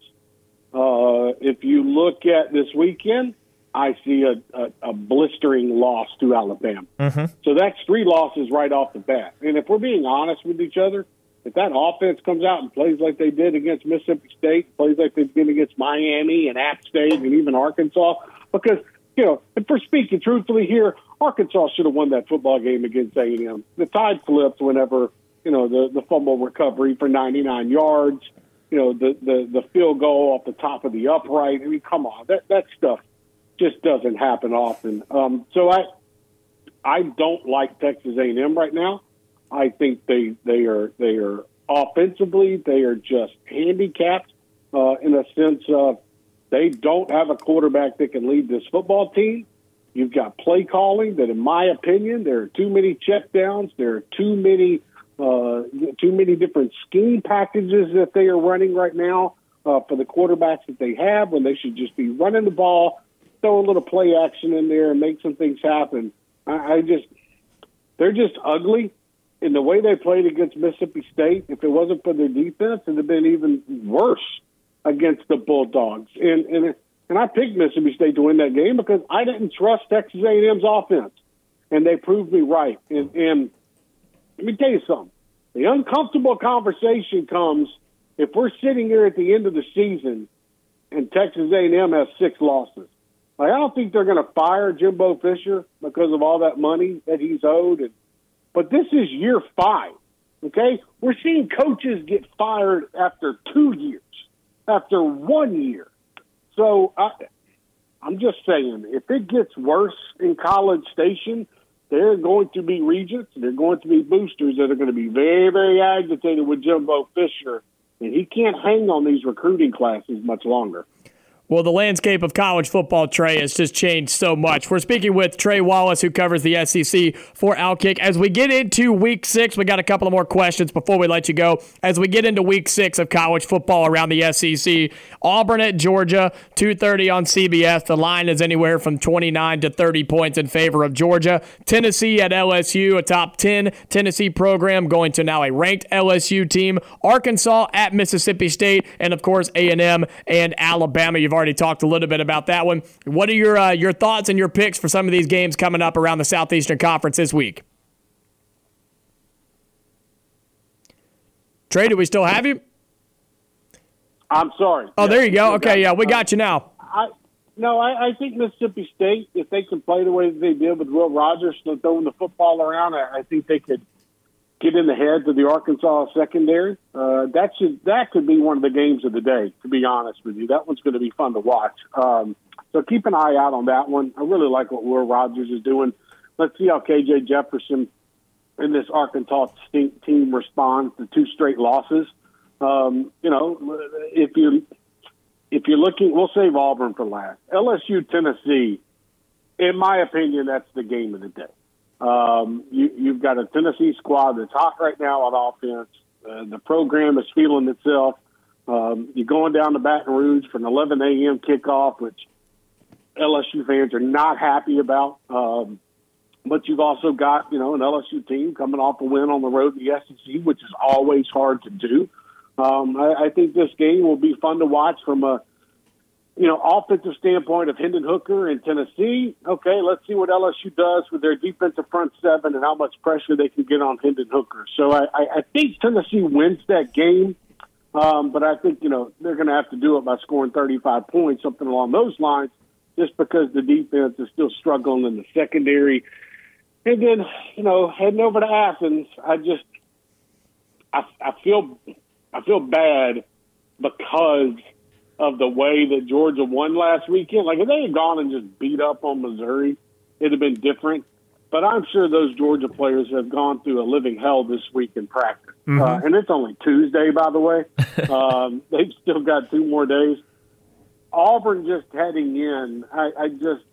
Uh, if you look at this weekend, I see a, a, a blistering loss to Alabama. Mm-hmm. So that's three losses right off the bat. And if we're being honest with each other, if that offense comes out and plays like they did against Mississippi State, plays like they did against Miami and App State and even Arkansas, because you know, if we're speaking truthfully here, Arkansas should have won that football game against A&M. The tide flipped whenever you know the the fumble recovery for 99 yards, you know the the the field goal off the top of the upright. I mean, come on, that that stuff just doesn't happen often. Um, so I I don't like Texas A&M right now. I think they they are they are offensively they are just handicapped uh, in a sense of they don't have a quarterback that can lead this football team. You've got play calling that, in my opinion, there are too many checkdowns. There are too many uh, too many different scheme packages that they are running right now uh, for the quarterbacks that they have when they should just be running the ball, throw a little play action in there, and make some things happen. I, I just they're just ugly in the way they played against Mississippi State. If it wasn't for their defense, it'd have been even worse against the Bulldogs. And and and I picked Mississippi State to win that game because I didn't trust Texas A&M's offense, and they proved me right. And, and let me tell you something: the uncomfortable conversation comes if we're sitting here at the end of the season and Texas A&M has six losses. Like, I don't think they're going to fire Jimbo Fisher because of all that money that he's owed. And, but this is year five. Okay, we're seeing coaches get fired after two years, after one year. So I, I'm just saying, if it gets worse in College Station, there are going to be regents, there are going to be boosters that are going to be very, very agitated with Jimbo Fisher, and he can't hang on these recruiting classes much longer. Well, the landscape of college football, Trey, has just changed so much. We're speaking with Trey Wallace, who covers the SEC for Outkick. As we get into week six, we got a couple of more questions before we let you go. As we get into week six of college football around the SEC, Auburn at Georgia, 2.30 on CBS. The line is anywhere from 29 to 30 points in favor of Georgia. Tennessee at LSU, a top 10 Tennessee program going to now a ranked LSU team. Arkansas at Mississippi State, and of course A&M and Alabama. You've already talked a little bit about that one. What are your uh, your thoughts and your picks for some of these games coming up around the Southeastern Conference this week? Trey, do we still have you? I'm sorry. Oh, there you go. Okay, yeah, we got you now. I no, I, I think Mississippi State, if they can play the way that they did with Will Rogers, throwing the football around, I, I think they could get in the heads of the Arkansas secondary. Uh, that should that could be one of the games of the day. To be honest with you, that one's going to be fun to watch. Um, so keep an eye out on that one. I really like what Will Rogers is doing. Let's see how KJ Jefferson and this Arkansas team responds to two straight losses. Um, you know, if you if you're looking, we'll save Auburn for last. LSU, Tennessee. in my opinion, that's the game of the day. Um, you, you've got a Tennessee squad that's hot right now on offense. Uh, the program is feeling itself. Um, you're going down to Baton Rouge for an 11 a.m. kickoff, which LSU fans are not happy about. Um, but you've also got, you know, an LSU team coming off a win on the road in the SEC, which is always hard to do. Um, I, I think this game will be fun to watch from a, you know, offensive standpoint of Hendon Hooker in Tennessee. Okay, let's see what LSU does with their defensive front seven and how much pressure they can get on Hendon Hooker. So I, I, I think Tennessee wins that game. Um, but I think, you know, they're going to have to do it by scoring 35 points, something along those lines, just because the defense is still struggling in the secondary. And then, you know, heading over to Athens, I just, I, I feel, I feel bad because of the way that Georgia won last weekend. Like if they had gone and just beat up on Missouri, it'd have been different. But I'm sure those Georgia players have gone through a living hell this week in practice. Mhm. Uh, and it's only Tuesday, by the way. um, they've still got two more days. Auburn just heading in, I, I just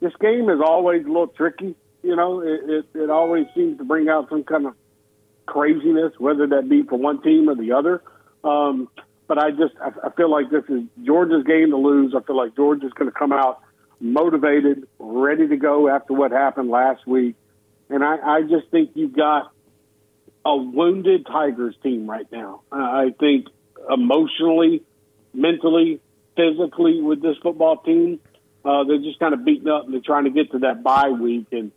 this game is always a little tricky. You know, it, it, it always seems to bring out some kind of craziness, whether that be for one team or the other. Um, but I just I, I feel like this is Georgia's game to lose. I feel like Georgia's going to come out motivated, ready to go after what happened last week. And I, I just think you've got a wounded Tigers team right now. I think emotionally, mentally, physically with this football team, uh, they're just kind of beaten up and they're trying to get to that bye week. And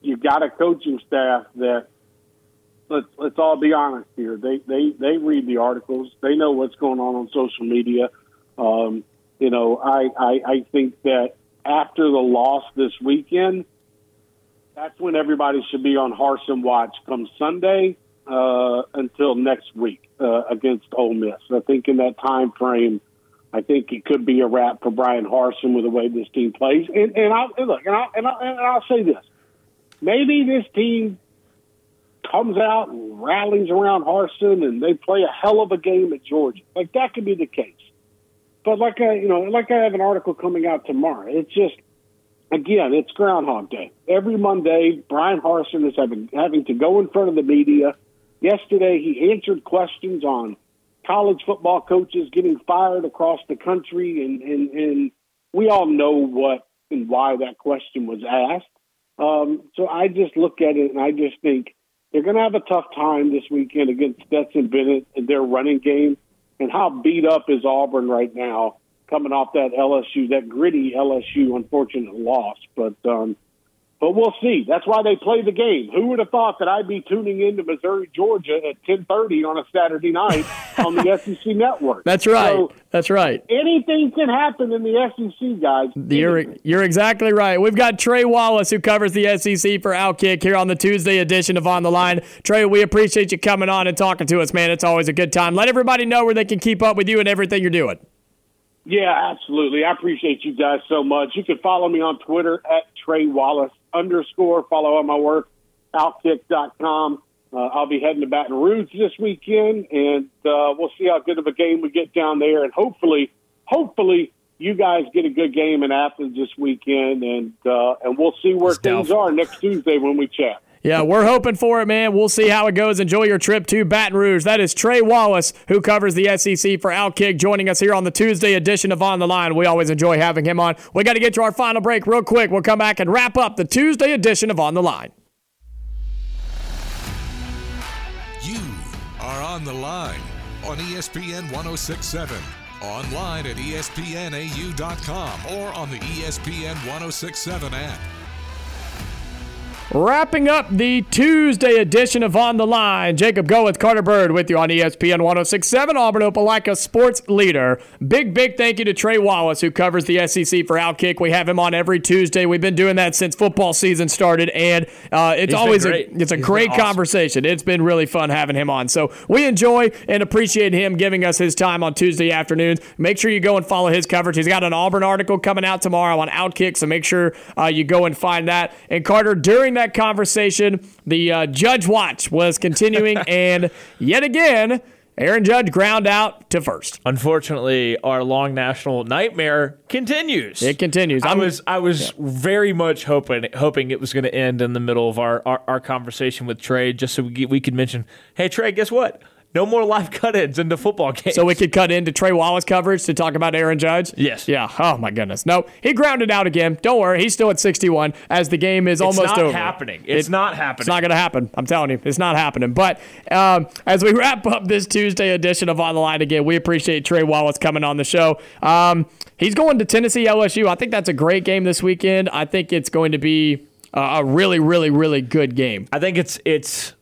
you've got a coaching staff that let's let's all be honest here. They they they read the articles. They know what's going on on social media. Um, you know, I, I I think that after the loss this weekend, that's when everybody should be on Harsin watch come Sunday uh, until next week uh, against Ole Miss. I think in that time frame, I think it could be a wrap for Bryan Harsin with the way this team plays. And, and I and look, and, I, and, I, and I'll say this: maybe this team comes out and rallies around Harsin, and they play a hell of a game at Georgia. Like that could be the case. But like I, you know, like I have an article coming out tomorrow. It's just again, it's Groundhog Day. Every Monday, Bryan Harsin is having having to go in front of the media. Yesterday, he answered questions on college football coaches getting fired across the country, and and, and we all know what and why that question was asked. Um, so I just look at it and I just think they're going to have a tough time this weekend against Stetson Bennett and their running game. And how beat up is Auburn right now, coming off that LSU, that gritty LSU unfortunate loss. But um, but we'll see. That's why they play the game. Who would have thought that I'd be tuning into Missouri, Georgia at ten thirty on a Saturday night on the SEC network? That's right. So That's right. anything can happen in the SEC, guys. You're you're exactly right. We've got Trey Wallace who covers the SEC for Outkick here on the Tuesday edition of On the Line. Trey, we appreciate you coming on and talking to us, man. It's always a good time. Let everybody know where they can keep up with you and everything you're doing. Yeah, absolutely. I appreciate you guys so much. You can follow me on Twitter at Trey Wallace underscore. Follow all my work, outkick.com. Uh, I'll be heading to Baton Rouge this weekend, and uh, we'll see how good of a game we get down there. And hopefully, hopefully, you guys get a good game in Athens this weekend, and uh, and we'll see where things are next Tuesday when we chat. Yeah, we're hoping for it, man. We'll see how it goes. Enjoy your trip to Baton Rouge. That is Trey Wallace, who covers the SEC for Outkick, joining us here on the Tuesday edition of On the Line. We always enjoy having him on. We got to get to our final break real quick. We'll come back and wrap up the Tuesday edition of On the Line. You are on the line on ESPN 1067, online at ESPNAU.com, or on the ESPN 1067 app. Wrapping up the Tuesday edition of On the Line, Jacob Goins with Carter Byrd with you on ESPN 1067, Auburn Opelika sports leader. Big, big thank you to Trey Wallace, who covers the SEC for Outkick. We have him on every Tuesday. We've been doing that since football season started, and uh, it's He's always a, great. it's a He's great awesome. conversation. It's been really fun having him on. So we enjoy and appreciate him giving us his time on Tuesday afternoons. Make sure you go and follow his coverage. He's got an Auburn article coming out tomorrow on Outkick, so make sure uh, you go and find that. And Carter, during that conversation, the uh, Judge Watch was continuing, and yet again, Aaron Judge ground out to first. Unfortunately, our long national nightmare continues. It continues. I I'm- was I was very much hoping hoping it was going to end in the middle of our, our, our conversation with Trey, just so we, we could mention, hey Trey, guess what? No more live cut-ins into football games. So we could cut into Trey Wallace coverage to talk about Aaron Judge? Yes. Yeah. Oh, my goodness. No, he grounded out again. Don't worry. He's still at 61 as the game is It's almost not over. happening. It's not happening. It's not going to happen. I'm telling you, it's not happening. But um, as we wrap up this Tuesday edition of On the Line again, we appreciate Trey Wallace coming on the show. Um, he's going to Tennessee LSU. I think that's a great game this weekend. I think it's going to be uh, a really, really, really good game. I think it's it's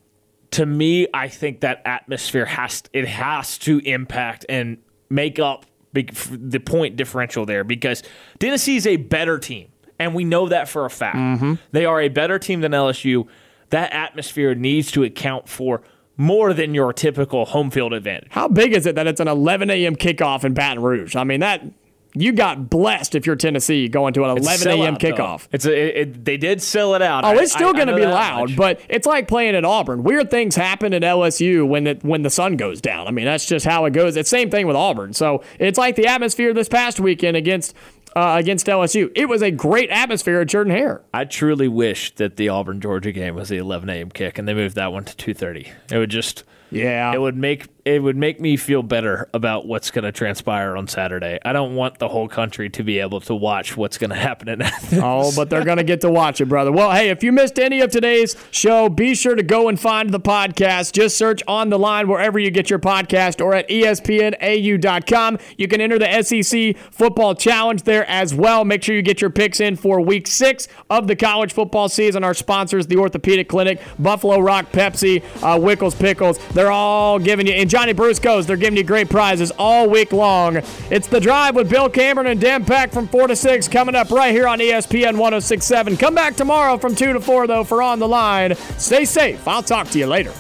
to me. I think that atmosphere has it has to impact and make up the point differential there because Tennessee is a better team, and we know that for a fact. Mm-hmm. They are a better team than LSU. That atmosphere needs to account for more than your typical home field advantage. How big is it that it's an 11 a.m. kickoff in Baton Rouge? I mean, that you got blessed if you're Tennessee going to an It's 11 a.m. sellout, though. kickoff. It's a, it, it- they did sell it out. Oh, it's still going to be loud, much. but it's like playing at Auburn. Weird things happen at LSU when the when the sun goes down. I mean, that's just how it goes. It's same thing with Auburn. So it's like the atmosphere this past weekend against uh, against LSU. It was a great atmosphere at Jordan Hare. I truly wish that the Auburn Georgia game was the 11 a.m. kick and they moved that one to 2:30. It would just yeah, it would make it would make me feel better about what's going to transpire on Saturday. I don't want the whole country to be able to watch what's going to happen in Athens. Oh, but they're going to get to watch it, brother. Well, hey, if you missed any of today's show, be sure to go and find the podcast. Just search on the line wherever you get your podcast or at espnau.com. You can enter the SEC Football Challenge there as well. Make sure you get your picks in for week six of the college football season. Our sponsors, the Orthopedic Clinic, Buffalo Rock Pepsi, uh, Wickles Pickles, they're all giving you, and Johnny Brusco's, they're giving you great prizes all week long. It's The Drive with Bill Cameron and Dan Peck from 4 to 6 coming up right here on ESPN 1067. Come back tomorrow from 2 to 4, though, for On the Line. Stay safe. I'll talk to you later.